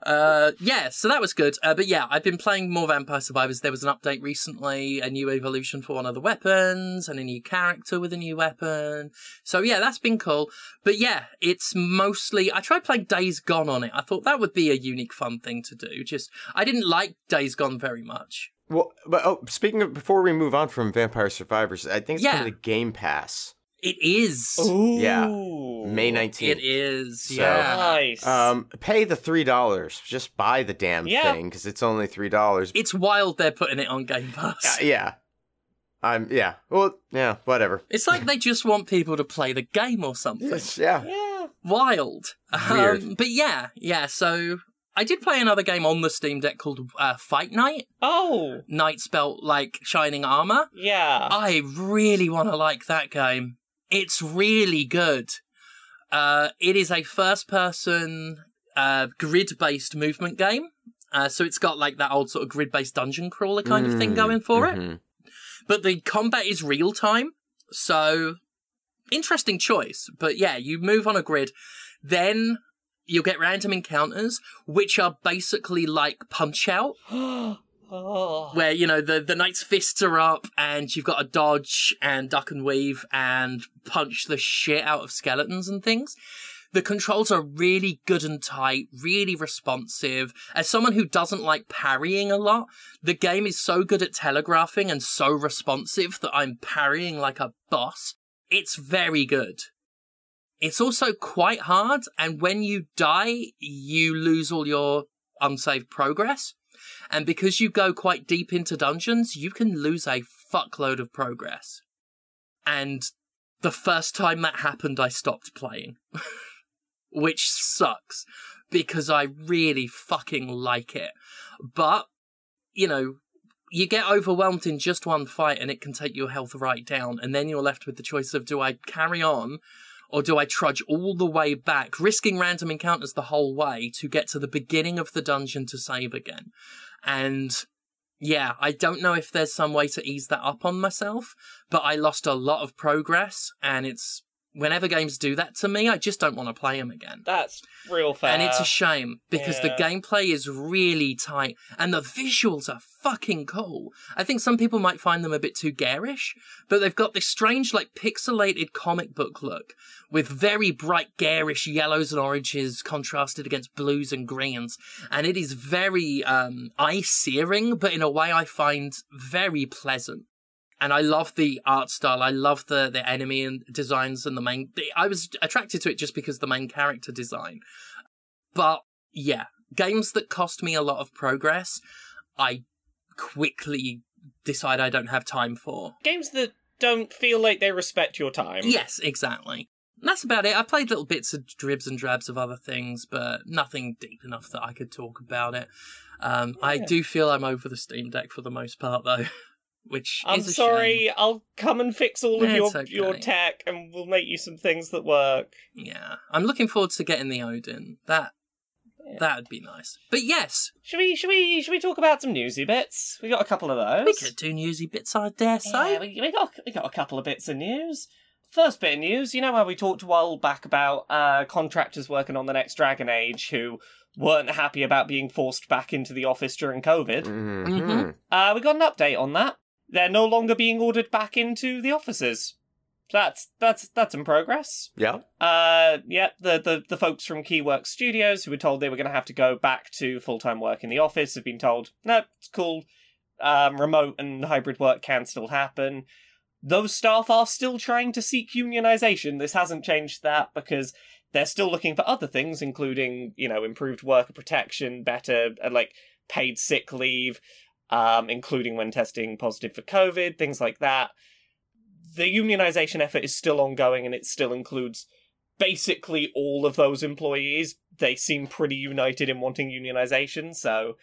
Uh, yeah, so that was good. Uh, but yeah, I've been playing more Vampire Survivors. There was an update recently, a new evolution for one of the weapons, and a new character with a new weapon. So yeah, that's been cool. But yeah, it's mostly. I tried playing Days Gone on it. I thought that would be a unique, fun thing to do. Just I didn't like Days Gone very much. Well, but oh, speaking of before we move on from Vampire Survivors, I think it's Yeah. to Game Pass. It is. Ooh. Yeah. May 19th. It is. So, yeah. Nice. Um, pay the three dollars. Just buy the damn Yeah. thing because it's only three dollars. It's wild they're putting it on Game Pass. Uh, yeah, I'm. Yeah. Well, yeah. Whatever. It's like they just want people to play the game or something. Yes, yeah. yeah. Wild. Weird. Um, but yeah, yeah, so I did play another game on the Steam Deck called uh, Fight Knight. Oh, Knight spelt like shining armor. yeah. I really want to like that game. It's really good. Uh, it is a first person uh, grid based movement game. Uh, so it's got like that old sort of grid based dungeon crawler kind of thing Mm, going for it. mhm. But the combat is real time. So interesting choice. But yeah, you move on a grid. Then you'll get random encounters, which are basically like punch out oh. where you know the the knight's fists are up and you've got to dodge and duck and weave and punch the shit out of skeletons and things. The controls are really good and tight, really responsive. As someone who doesn't like parrying a lot, the game is so good at telegraphing and so responsive that I'm parrying like a boss. It's very good. It's also quite hard, and when you die, you lose all your unsaved progress. And because you go quite deep into dungeons, you can lose a fuckload of progress. And the first time that happened, I stopped playing. Which sucks because I really fucking like it. But, you know, you get overwhelmed in just one fight and it can take your health right down. And then you're left with the choice of do I carry on or do I trudge all the way back, risking random encounters the whole way to get to the beginning of the dungeon to save again? And yeah, I don't know if there's some way to ease that up on myself, but I lost a lot of progress and it's whenever games do that to me, I just don't want to play them again. That's real fair. And it's a shame because the gameplay is really tight and the visuals are fucking cool. I think some people might find them a bit too garish, but they've got this strange, like, pixelated comic book look with very bright, garish yellows and oranges contrasted against blues and greens. And it is very, um, eye searing, but in a way I find very pleasant and I love the art style. I love the the enemy and designs and the main. I was attracted to it just because the main character design. But yeah, games that cost me a lot of progress, I quickly decide I don't have time for. games that don't feel like they respect your time. Yes, exactly. And that's about it. I played little bits of dribs and drabs of other things, but nothing deep enough that I could talk about it. Um, I do feel I'm over the Steam Deck for the most part, though, which I'm is a sorry. shame. I'll come and fix all of your okay. your tech, and we'll make you some things that work. Yeah, I'm looking forward to getting the Odin. That Yeah. that'd be nice. But yes, Should we? Should we? Should we talk about some newsy bits? We got a couple of those. we could do newsy bits, I dare say. Yeah, we, we got we got a couple of bits of news. First bit of news, you know how we talked a while back about uh, contractors working on the next Dragon Age who weren't happy about being forced back into the office during COVID. Mhm. Mhm. Uh, we got an update on that. They're no longer being ordered back into the offices. That's that's that's in progress. Yeah. Uh, yeah, the, the, the folks from Keywords Studios who were told they were going to have to go back to full time work in the office have been told, no, it's cool. Um, remote and hybrid work can still happen. Those staff are still trying to seek unionization. This hasn't changed that because they're still looking for other things, including, you know, improved worker protection, better, uh, like, paid sick leave, um, including when testing positive for COVID, things like that. The unionization effort is still ongoing and it still includes basically all of those employees. They seem pretty united in wanting unionization, so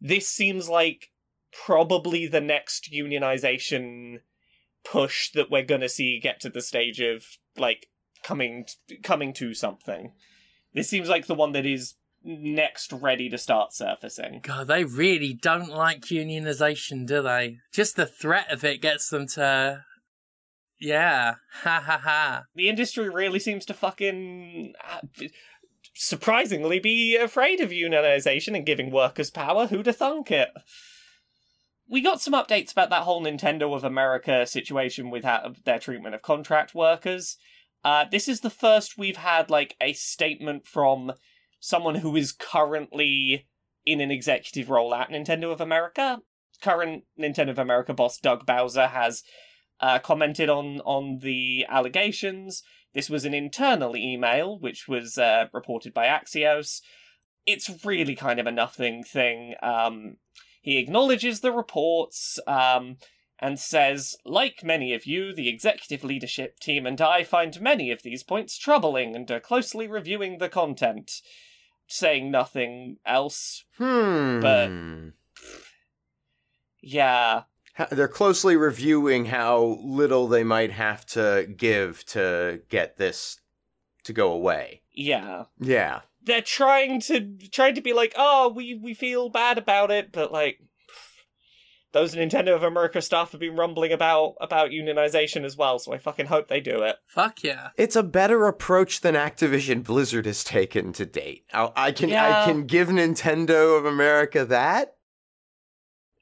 this seems like probably the next unionization push that we're gonna see get to the stage of like coming coming to something. This seems like the one that is next ready to start surfacing. God, they really don't like unionization, do they? Just the threat of it gets them to. Yeah, ha ha ha. The industry really seems to fucking uh, surprisingly be afraid of unionization and giving workers power. Who'da thunk it? We got some updates about that whole Nintendo of America situation with how, their treatment of contract workers. Uh, this is the first we've had like a statement from someone who is currently in an executive role at Nintendo of America. Current Nintendo of America boss Doug Bowser has uh, commented on on the allegations. This was an internal email, which was uh, reported by Axios. It's really kind of a nothing thing. Um, he acknowledges the reports um, and says, like many of you, the executive leadership team and I find many of these points troubling and are closely reviewing the content. Saying nothing else. Hmm. But- Yeah, They're closely reviewing how little they might have to give to get this to go away. yeah. Yeah. they're trying to trying to be like, oh, we we feel bad about it, but like those Nintendo of America staff have been rumbling about about unionization as well, so I fucking hope they do it. Fuck yeah. It's a better approach than Activision Blizzard has taken to date. I, I can Yeah. I can give Nintendo of America that.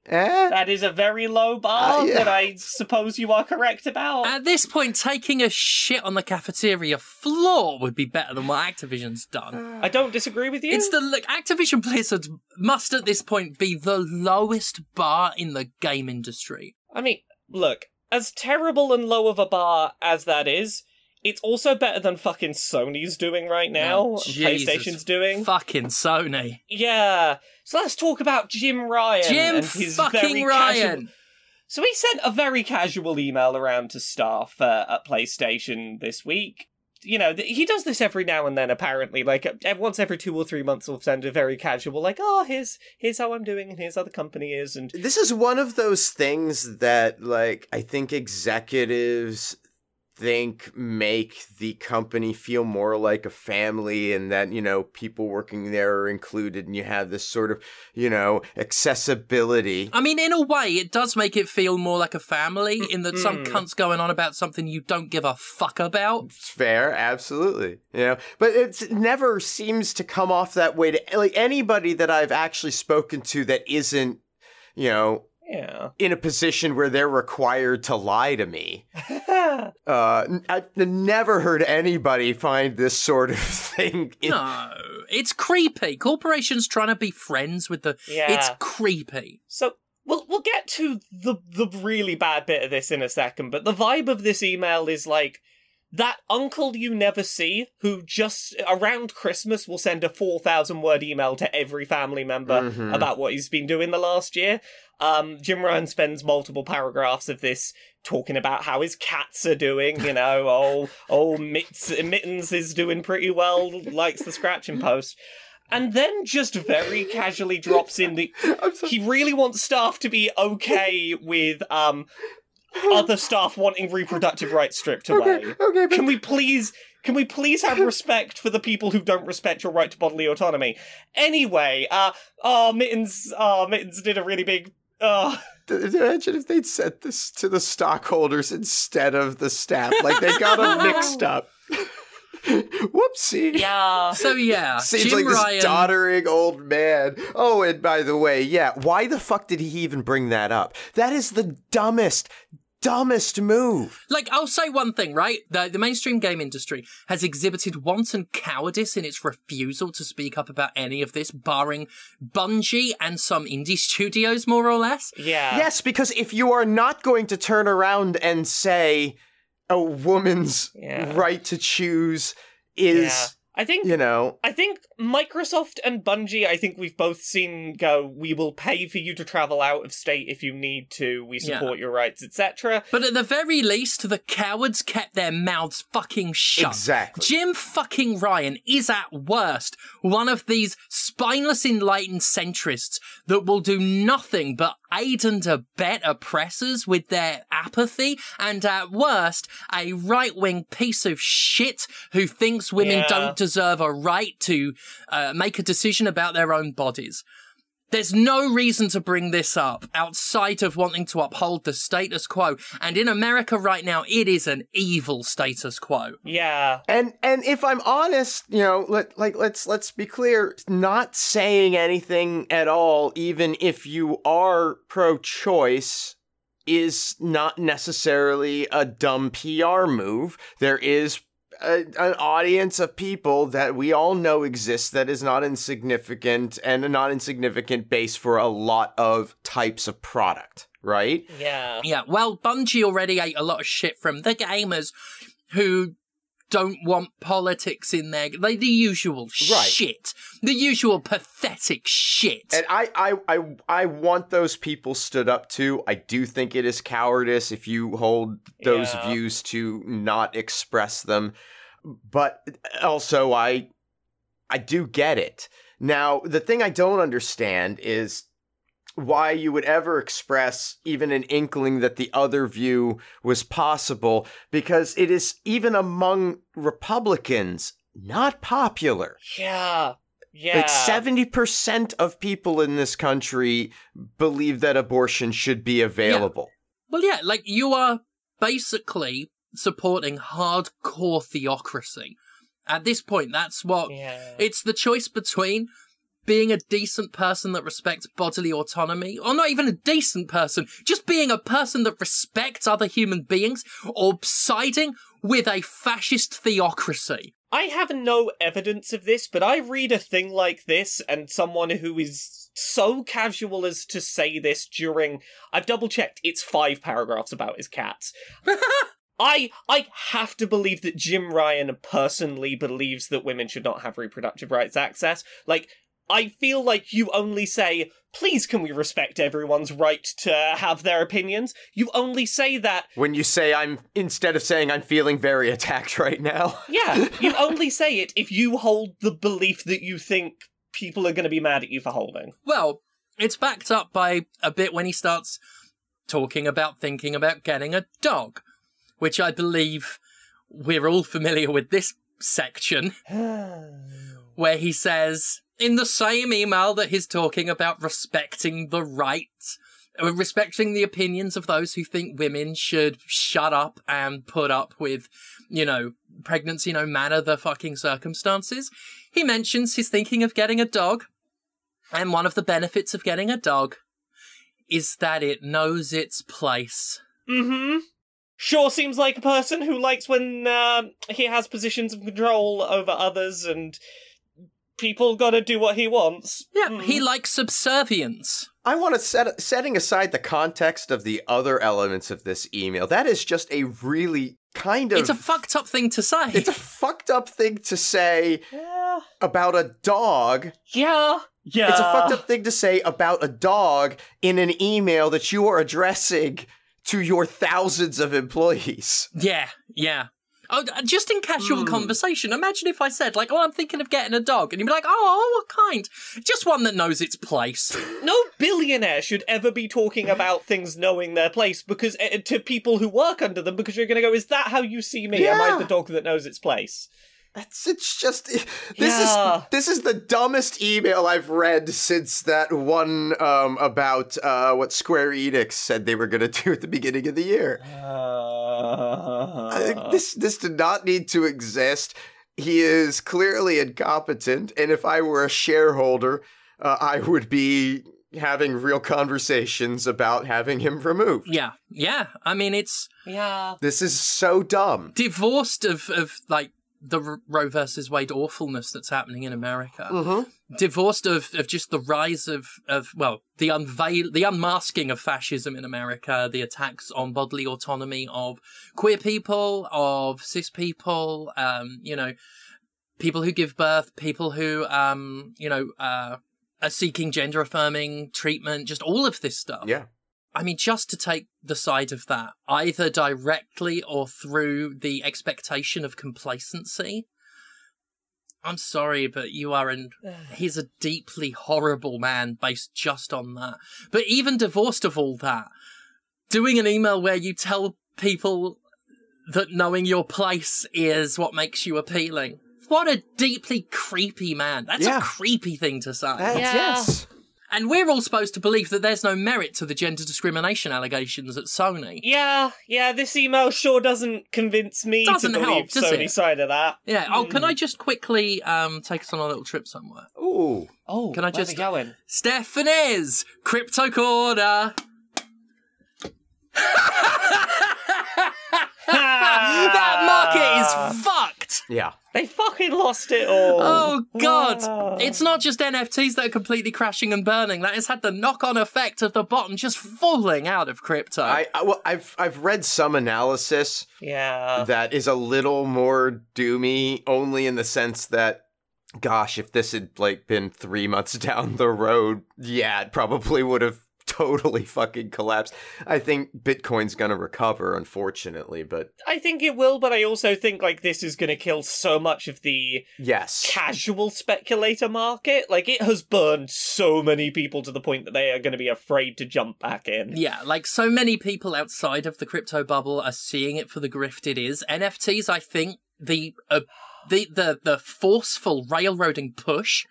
Eh? That is a very low bar Uh, yeah. that I suppose you are correct about. At this point, taking a shit on the cafeteria floor would be better than what Activision's done. I don't disagree with you. It's the look. Activision Blizzard must at this point be the lowest bar in the game industry. I mean, look, as terrible and low of a bar as that is, it's also better than fucking Sony's doing right now. Oh, Jesus PlayStation's doing. Fucking Sony. yeah. So let's talk about Jim Ryan Jim and his fucking very Ryan. casual So he sent a very casual email around to staff uh, at PlayStation this week. You know, th- he does this every now and then. Apparently, like uh, once every two or three months, will send a very casual, like, "Oh, here's here's how I'm doing, and here's how the company is." And This is one of those things that, like, I think executives think make the company feel more like a family and that, you know, people working there are included and you have this sort of, you know, accessibility. I mean, in a way, it does make it feel more like a family in that some Mm. cunt's going on about something you don't give a fuck about. It's fair, absolutely. You know, but it's, it never seems to come off that way to like anybody that I've actually spoken to that isn't, you know, Yeah. in a position where they're required to lie to me. Uh, n- I've never heard anybody find this sort of thing. in- No, it's creepy. Corporations trying to be friends with the. Yeah. It's creepy. So we'll we'll get to the the really bad bit of this in a second, but the vibe of this email is like that uncle you never see who just around Christmas will send a 4,000 word email to every family member Mhm. about what he's been doing the last year. Um, Jim Ryan spends multiple paragraphs of this talking about how his cats are doing, you know, oh, oh, Mitts, Mittens is doing pretty well, likes the scratching post. And then just very casually drops in the he really wants staff to be okay with um other staff wanting reproductive rights stripped away. okay, okay, but Can we please can we please have respect for the people who don't respect your right to bodily autonomy? Anyway, uh oh Mittens oh Mittens did a really big uh imagine if they'd sent this to the stockholders instead of the staff. Like they got them mixed up. Whoopsie. yeah. So yeah, Seems Jim like this Ryan. doddering old man. Oh, and by the way, yeah, why the fuck did he even bring that up? That is the dumbest, dumbest move. Like, I'll say one thing, right? The, the mainstream game industry has exhibited wanton cowardice in its refusal to speak up about any of this, barring Bungie and some indie studios, more or less. Yeah. yes, because if you are not going to turn around and say a woman's Yeah. right to choose is, Yeah. I think you know, I think Microsoft and Bungie, I think we've both seen go, we will pay for you to travel out of state if you need to, we Yeah. support your rights, etc. But at the very least, the cowards kept their mouths fucking shut. exactly. Jim fucking Ryan is at worst one of these spineless enlightened centrists that will do nothing but aid and abet oppressors with their apathy, and at worst, a right wing piece of shit who thinks women Yeah. don't deserve a right to uh, make a decision about their own bodies. There's no reason to bring this up outside of wanting to uphold the status quo. And in America right now, it is an evil status quo. Yeah. And and if I'm honest, you know, let like let's let's be clear, not saying anything at all, even if you are pro-choice, is not necessarily a dumb PR move. There is a, an audience of people that we all know exists that is not insignificant and a not insignificant base for a lot of types of product, right? Yeah. Yeah, well, Bungie already ate a lot of shit from the gamers who don't want politics in there. Like the usual Right. shit. The usual pathetic shit. And I, I, I, I want those people stood up to. I do think it is cowardice if you hold those Yeah. views to not express them. But also, I, I do get it. Now, the thing I don't understand is why you would ever express even an inkling that the other view was possible, because it is even among Republicans not popular. Yeah. Yeah. Like 70% of people in this country believe that abortion should be available. well, yeah, like you are basically supporting hardcore theocracy. At this point, that's what Yeah. It's the choice between being a decent person that respects bodily autonomy, or not even a decent person, just being a person that respects other human beings, or siding with a fascist theocracy. I have no evidence of this, but I read a thing like this and someone who is so casual as to say this during I've double checked it's 5 paragraphs about his cats. I I have to believe that Jim Ryan personally believes that women should not have reproductive rights access. Like I feel like you only say, please can we respect everyone's right to have their opinions? You only say that When you say I'm, instead of saying I'm feeling very attacked right now. Yeah, you only say it if you hold the belief that you think people are going to be mad at you for holding. Well, it's backed up by a bit when he starts talking about thinking about getting a dog, which I believe we're all familiar with this section where he says in the same email that he's talking about respecting the rights uh, respecting the opinions of those who think women should shut up and put up with you know pregnancy no matter the fucking circumstances he mentions he's thinking of getting a dog and one of the benefits of getting a dog is that it knows its place Mm-hmm. Sure seems like a person who likes when uh, he has positions of control over others and people gotta do what he wants. yeah Mm. he likes subservience I want to set setting aside the context of the other elements of this email. That is just a really kind of it's a fucked up thing to say it's a fucked up thing to say Yeah. about a dog. Yeah. Yeah. It's a fucked up thing to say about a dog in an email that you are addressing to your thousands of employees. Yeah, yeah. Oh, just in casual Hmm. conversation. Imagine if I said, like, "Oh, I'm thinking of getting a dog," and you'd be like, "Oh, what kind?" Just one that knows its place. No billionaire should ever be talking about things knowing their place because uh, to people who work under them because you're going to go, is that how you see me? Am I the dog that knows its place? That's it's just this Yeah. is this is the dumbest email I've read since that one um, about uh, what Square Enix said they were going to do at the beginning of the year. I think this this did not need to exist. He is clearly incompetent, and if I were a shareholder, uh, I would be having real conversations about having him removed. yeah, yeah. I mean, it's yeah. This is so dumb. divorced of of like the Roe versus Wade awfulness that's happening in America. Mm-hmm. Divorced of of just the rise of of well, the unveil, the unmasking of fascism in America, the attacks on bodily autonomy of queer people, of cis people, um, you know, people who give birth, people who um, you know, uh, are seeking gender affirming treatment, just all of this stuff. Yeah. I mean, just to take the side of that, either directly or through the expectation of complacency. I'm sorry, but you are an. He's a deeply horrible man based just on that. But even divorced of all that, doing an email where you tell people that knowing your place is what makes you appealing. What a deeply creepy man. That's Yeah. a creepy thing to say. That's, Yeah. Yes. And we're all supposed to believe that there's no merit to the gender discrimination allegations at Sony. Yeah, yeah, this email sure doesn't convince me Doesn't to believe help, does Sony's it? side of that. Yeah. Oh, can I just quickly um take us on a little trip somewhere? Ooh. Oh, Can I where's just- it going? Stephanie's crypto corner. that market is fucked. Yeah. They fucking lost it all. Oh god, Wow. it's not just NFTs that are completely crashing and burning. That has had the knock-on effect of the bottom just falling out of crypto. I, I well, I've I've read some analysis Yeah. that is a little more doomy, only in the sense that, gosh, if this had like been three months down the road, yeah, it probably would have totally fucking collapsed. I think Bitcoin's gonna recover, unfortunately, but I think it will, but I also think like this is going to kill so much of the yes, casual speculator market. Like it has burned so many people to the point that they are going to be afraid to jump back in. Yeah, like so many people outside of the crypto bubble are seeing it for the grift it is. NFTs, I think the uh, the the the forceful railroading push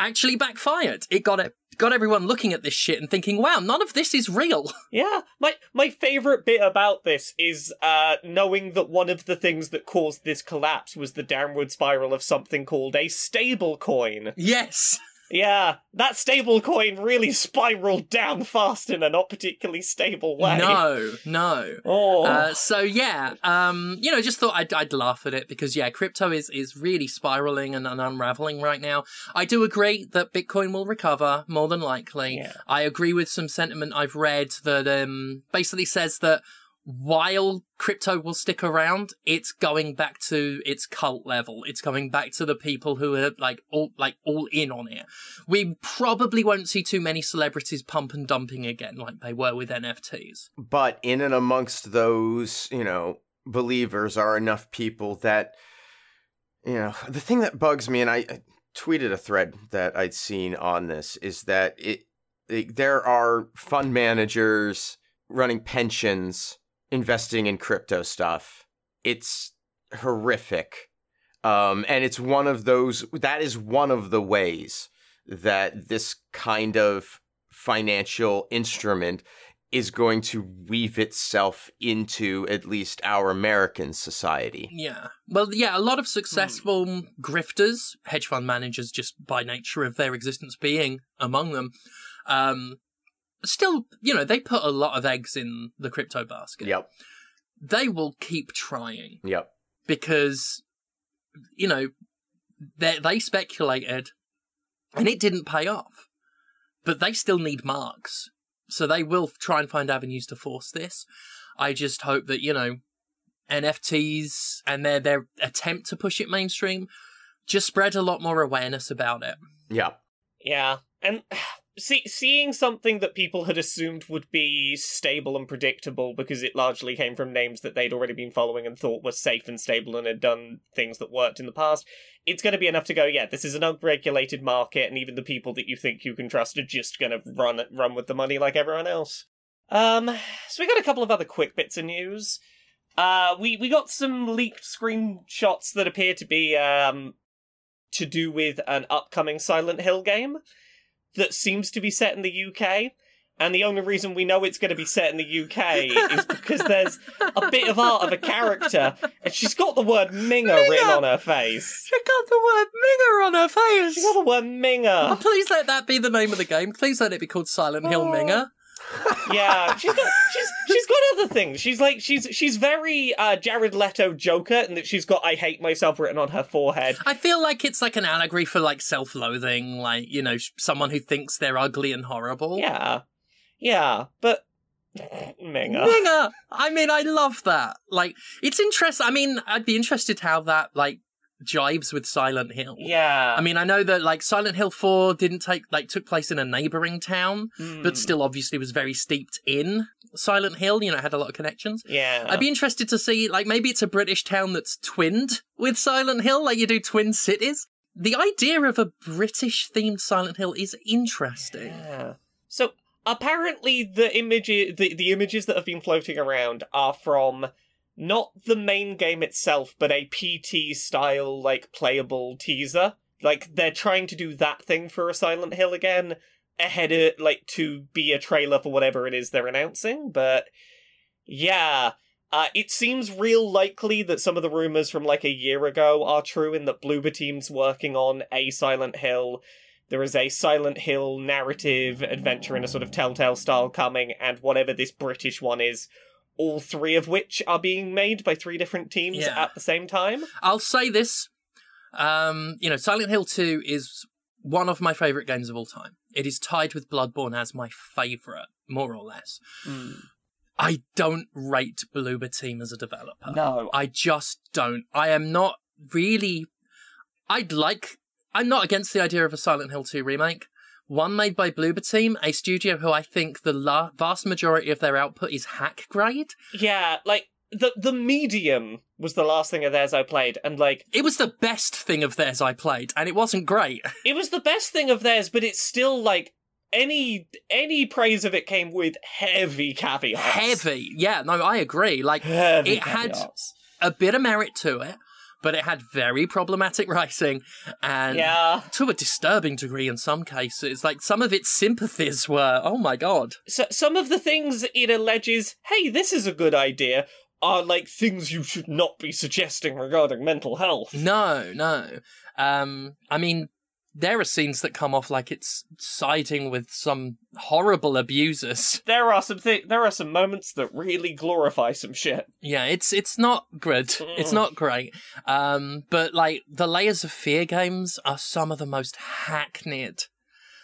actually backfired. It got it got everyone looking at this shit and thinking, "Wow, none of this is real." Yeah, my my favorite bit about this is uh knowing that one of the things that caused this collapse was the downward spiral of something called a stable coin. yes. Yeah, that stable coin really spiraled down fast in a not particularly stable way. No, no. Oh. Uh, so yeah, um, you know, just thought I'd, I'd laugh at it because yeah, crypto is is really spiraling and, and unraveling right now. I do agree that Bitcoin will recover more than likely. Yeah. I agree with some sentiment I've read that um basically says that while crypto will stick around, it's going back to its cult level. It's going back to the people who are like all like all in on it. We probably won't see too many celebrities pump and dumping again like they were with NFTs. but in and amongst those, you know, believers are enough people that, you know, the thing that bugs me, and I, I tweeted a thread that I'd seen on this, is that it, it there are fund managers running pensions investing in crypto stuff. It's horrific. Um, and it's one of those, that is one of the ways that this kind of financial instrument is going to weave itself into at least our American society. Yeah. Well, yeah, a lot of successful grifters, hedge fund managers, just by nature of their existence being among them, um, still, you know, they put a lot of eggs in the crypto basket. Yep. They will keep trying Yep. because, you know, they, they speculated and it didn't pay off. But they still need marks. So they will try and find avenues to force this. I just hope that, you know, NFTs and their their attempt to push it mainstream just spread a lot more awareness about it. Yep. Yeah, and see, seeing something that people had assumed would be stable and predictable because it largely came from names that they'd already been following and thought were safe and stable and had done things that worked in the past, it's going to be enough to go, yeah, this is an unregulated market, and even the people that you think you can trust are just going to run run with the money like everyone else. Um, so we got a couple of other quick bits of news. Uh, we we got some leaked screenshots that appear to be um to do with an upcoming Silent Hill game that seems to be set in the UK. And the only reason we know it's going to be set in the UK is because there's a bit of art of a character, and she's got the word Minger written on her face. She got the word Minger on her face. She's got the word Oh, Minger. please let that be the name of the game. Please let it be called Silent Hill Oh. Minger. Yeah, she's got she's she's got other things. She's like she's she's very uh, Jared Leto Joker, and that she's got "I hate myself" written on her forehead. I feel like it's like an allegory for like self-loathing, like you know, someone who thinks they're ugly and horrible. Yeah, yeah, but Minger. Minger. I mean, I love that. Like, it's interesting. I mean, I'd be interested how that like jives with Silent Hill. Yeah, I mean, I know that like Silent Hill 4 didn't take like took place in a neighboring town, Hmm. but still obviously was very steeped in Silent Hill, you know, had a lot of connections. yeah. I'd be interested to see like maybe it's a British town that's twinned with Silent Hill, like you do twin cities. The idea of a British themed Silent Hill is interesting. Yeah. So apparently, the image, the the images that have been floating around are from not the main game itself, but a PT style like playable teaser. Like they're trying to do that thing for a Silent Hill again, ahead of like to be a trailer for whatever it is they're announcing. But yeah. Uh, it seems real likely that some of the rumors from like a year ago are true in that Bloober Team's working on a Silent Hill there is a Silent Hill narrative adventure in a sort of Telltale style coming, and whatever this British one is, all three of which are being made by three different teams Yeah. at the same time. I'll say this. Um, you know, Silent Hill 2 is one of my favorite games of all time. It is tied with Bloodborne as my favorite, more or less. I don't rate Bloober Team as a developer. No. I just don't. I am not really. I'd like. I'm not against the idea of a Silent Hill 2 remake. One made by Bloober Team, a studio who I think the la- vast majority of their output is hack grade. Yeah, like the the medium was the last thing of theirs I played, and like It was the best thing of theirs I played, and it wasn't great. it was the best thing of theirs, but it's still like any any praise of it came with heavy caveats. Heavy. Yeah, no, I agree. Like, Heavy It had- a bit of merit to it, but it had very problematic writing and Yeah. to a disturbing degree in some cases. Like, some of its sympathies were, oh my god. so some of the things it alleges, hey, this is a good idea, are like things you should not be suggesting regarding mental health. No, no. Um, I mean, there are scenes that come off like it's siding with some horrible abusers. There are some thi- there are some moments that really glorify some shit. Yeah, it's it's not good. It's not great. Um, but like the layers of fear games are some of the most hackneyed,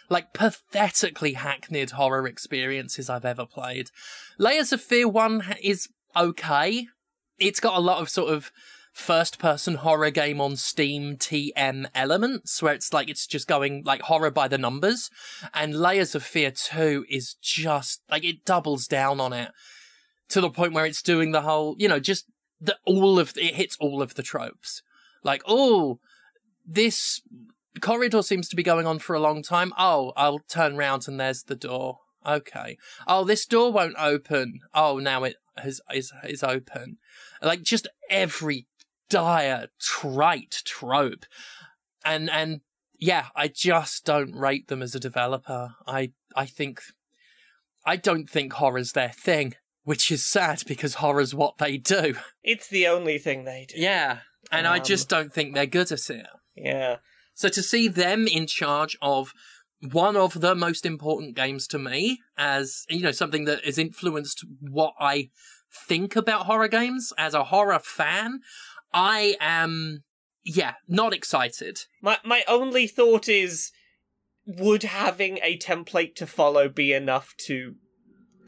like pathetically hackneyed horror experiences I've ever played. Layers of Fear one is okay. It's got a lot of sort of first person horror game on Steam TM elements where it's like it's just going like horror by the numbers. And Layers of Fear 2 is just like it doubles down on it to the point where it's doing the whole, you know, just the all of it hits all of the tropes. Like, oh, this corridor seems to be going on for a long time. Oh, I'll turn round and there's the door. Okay. Oh, this door won't open. Oh, now it has is is open. Like just every dire, trite trope. And, and yeah, I just don't rate them as a developer. I, I think, I don't think horror's their thing, which is sad because horror's what they do. It's the only thing they do. Yeah. And I Um, just don't think they're good at it. Yeah. So to see them in charge of one of the most important games to me as, you know, something that has influenced what I think about horror games as a horror fan, I am, yeah, not excited. My my only thought is would having a template to follow be enough to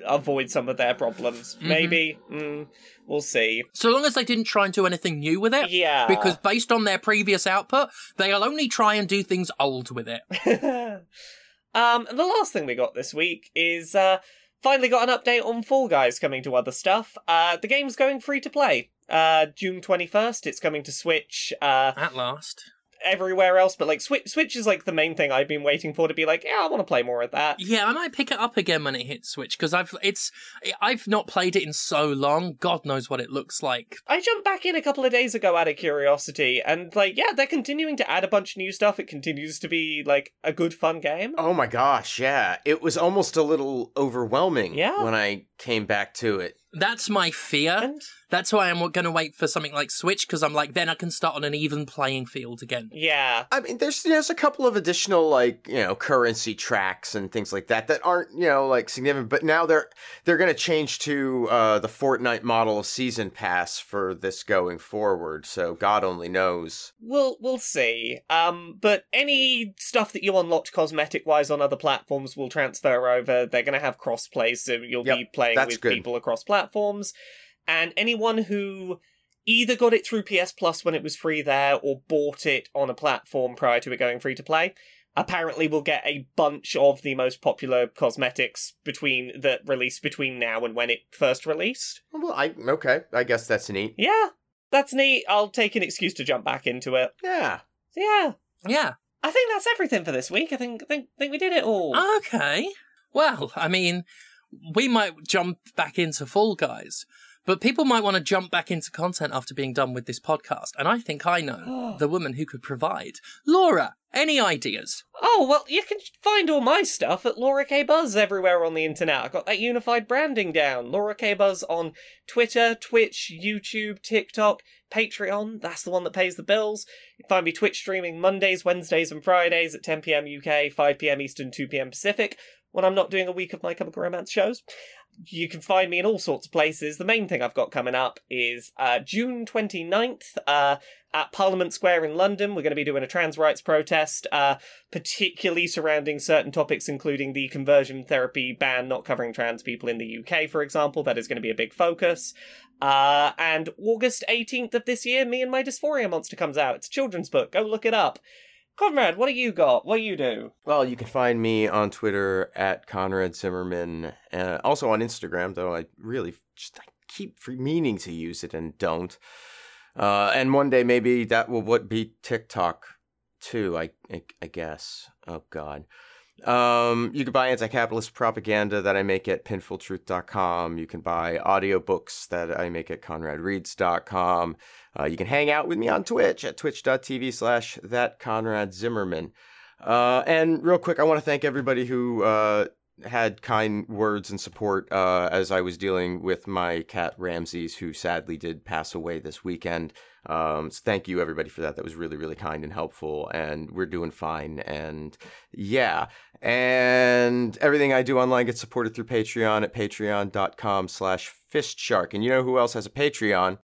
avoid some of their problems? Mhm. Maybe. Mm, we'll see. So long as they didn't try and do anything new with it. Yeah. Because based on their previous output, they'll only try and do things old with it. um, and the last thing we got this week is uh, finally got an update on Fall Guys coming to other stuff. Uh, the game's going free to play. Uh, June twenty first. It's coming to Switch. Uh, At last. everywhere else, but like Switch. Switch is like the main thing I've been waiting for to be like, yeah, I want to play more of that. Yeah, I might pick it up again when it hits Switch because I've it's I've not played it in so long. God knows what it looks like. I jumped back in a couple of days ago out of curiosity, and like, yeah, they're continuing to add a bunch of new stuff. It continues to be like a good, fun game. Oh my gosh, yeah. It was almost a little overwhelming Yeah. when I came back to it. That's my fear. And That's why I'm going to wait for something like Switch because I'm like then I can start on an even playing field again. yeah, I mean, there's there's a couple of additional like you know currency tracks and things like that that aren't you know like significant, but now they're they're going to change to uh, the Fortnite model of season pass for this going forward. So God only knows. we'll we'll see. Um, but any stuff that you unlocked cosmetic wise on other platforms will transfer over. They're going to have crossplay, so you'll Yep, be playing with good. people across platforms. Platforms, and anyone who either got it through PS Plus when it was free there, or bought it on a platform prior to it going free to play. Apparently, will get a bunch of the most popular cosmetics between that released between now and when it first released. Oh, well, I okay. I guess that's neat. Yeah, that's neat. I'll take an excuse to jump back into it. Yeah. Yeah, Yeah. I think that's everything for this week. I think think think we did it all. Okay. Well, I mean, we might jump back into Fall Guys, but people might want to jump back into content after being done with this podcast. And I think I know the woman who could provide. Laura, any ideas? oh well, you can find all my stuff at Laura K Buzz everywhere on the internet. I've got that unified branding down. Laura K Buzz on Twitter, Twitch, YouTube, TikTok, Patreon. That's the one that pays the bills. You can find me Twitch streaming Mondays, Wednesdays, and Fridays at 10 p.m. UK, 5 p.m. Eastern, 2 p.m. Pacific. When I'm not doing a week of My Chemical Romance shows. You can find me in all sorts of places. The main thing I've got coming up is uh, June 29th uh, at Parliament Square in London. We're going to be doing a trans rights protest, uh, particularly surrounding certain topics, including the conversion therapy ban not covering trans people in the UK, for example. That is going to be a big focus. Uh, and August 18th of this year, Me and My Dysphoria Monster comes out. It's a children's book. Go look it up. Conrad, what do you got? What do you do? Well, you can find me on Twitter at Conrad Zimmerman. Uh, also on Instagram, though I really just I keep meaning to use it and don't. Uh, and one day maybe that will what be TikTok too. I, I I guess. Oh God. Um, you can buy anti-capitalist propaganda that I make at pinfultruth.com. You can buy audiobooks that I make at conradreads.com. Uh, you can hang out with me on Twitch at twitch.tv slash that Conrad Zimmerman. Uh, and real quick, I want to thank everybody who uh, had kind words and support uh, as I was dealing with my cat Ramses, who sadly did pass away this weekend. Um, so thank you everybody for that. That was really, really kind and helpful. And we're doing fine. And yeah, and everything I do online gets supported through Patreon at patreon.com slash fistshark. And you know who else has a Patreon?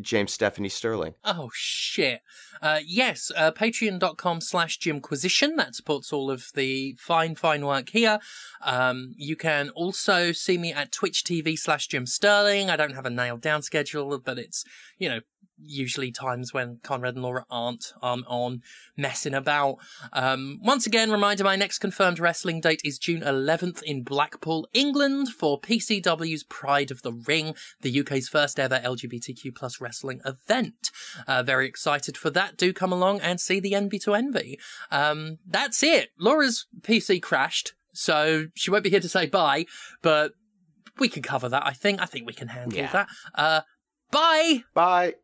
James Stephanie Sterling. Oh shit. Uh, yes, uh, patreon.com slash Jimquisition. That supports all of the fine, fine work here. Um, you can also see me at Twitch TV slash Jim Sterling. I don't have a nailed down schedule, but it's, you know, usually times when Conrad and Laura aren't um, on messing about. Um, once again, reminder my next confirmed wrestling date is June 11th in Blackpool, England for PCW's Pride of the Ring, the UK's first ever LGBTQ plus wrestling event. Uh, very excited for that. Do come along and see the Envy to Envy. Um, that's it. Laura's PC crashed, so she won't be here to say bye, but we can cover that, I think. I think we can handle Yeah. that. Uh, bye! Bye.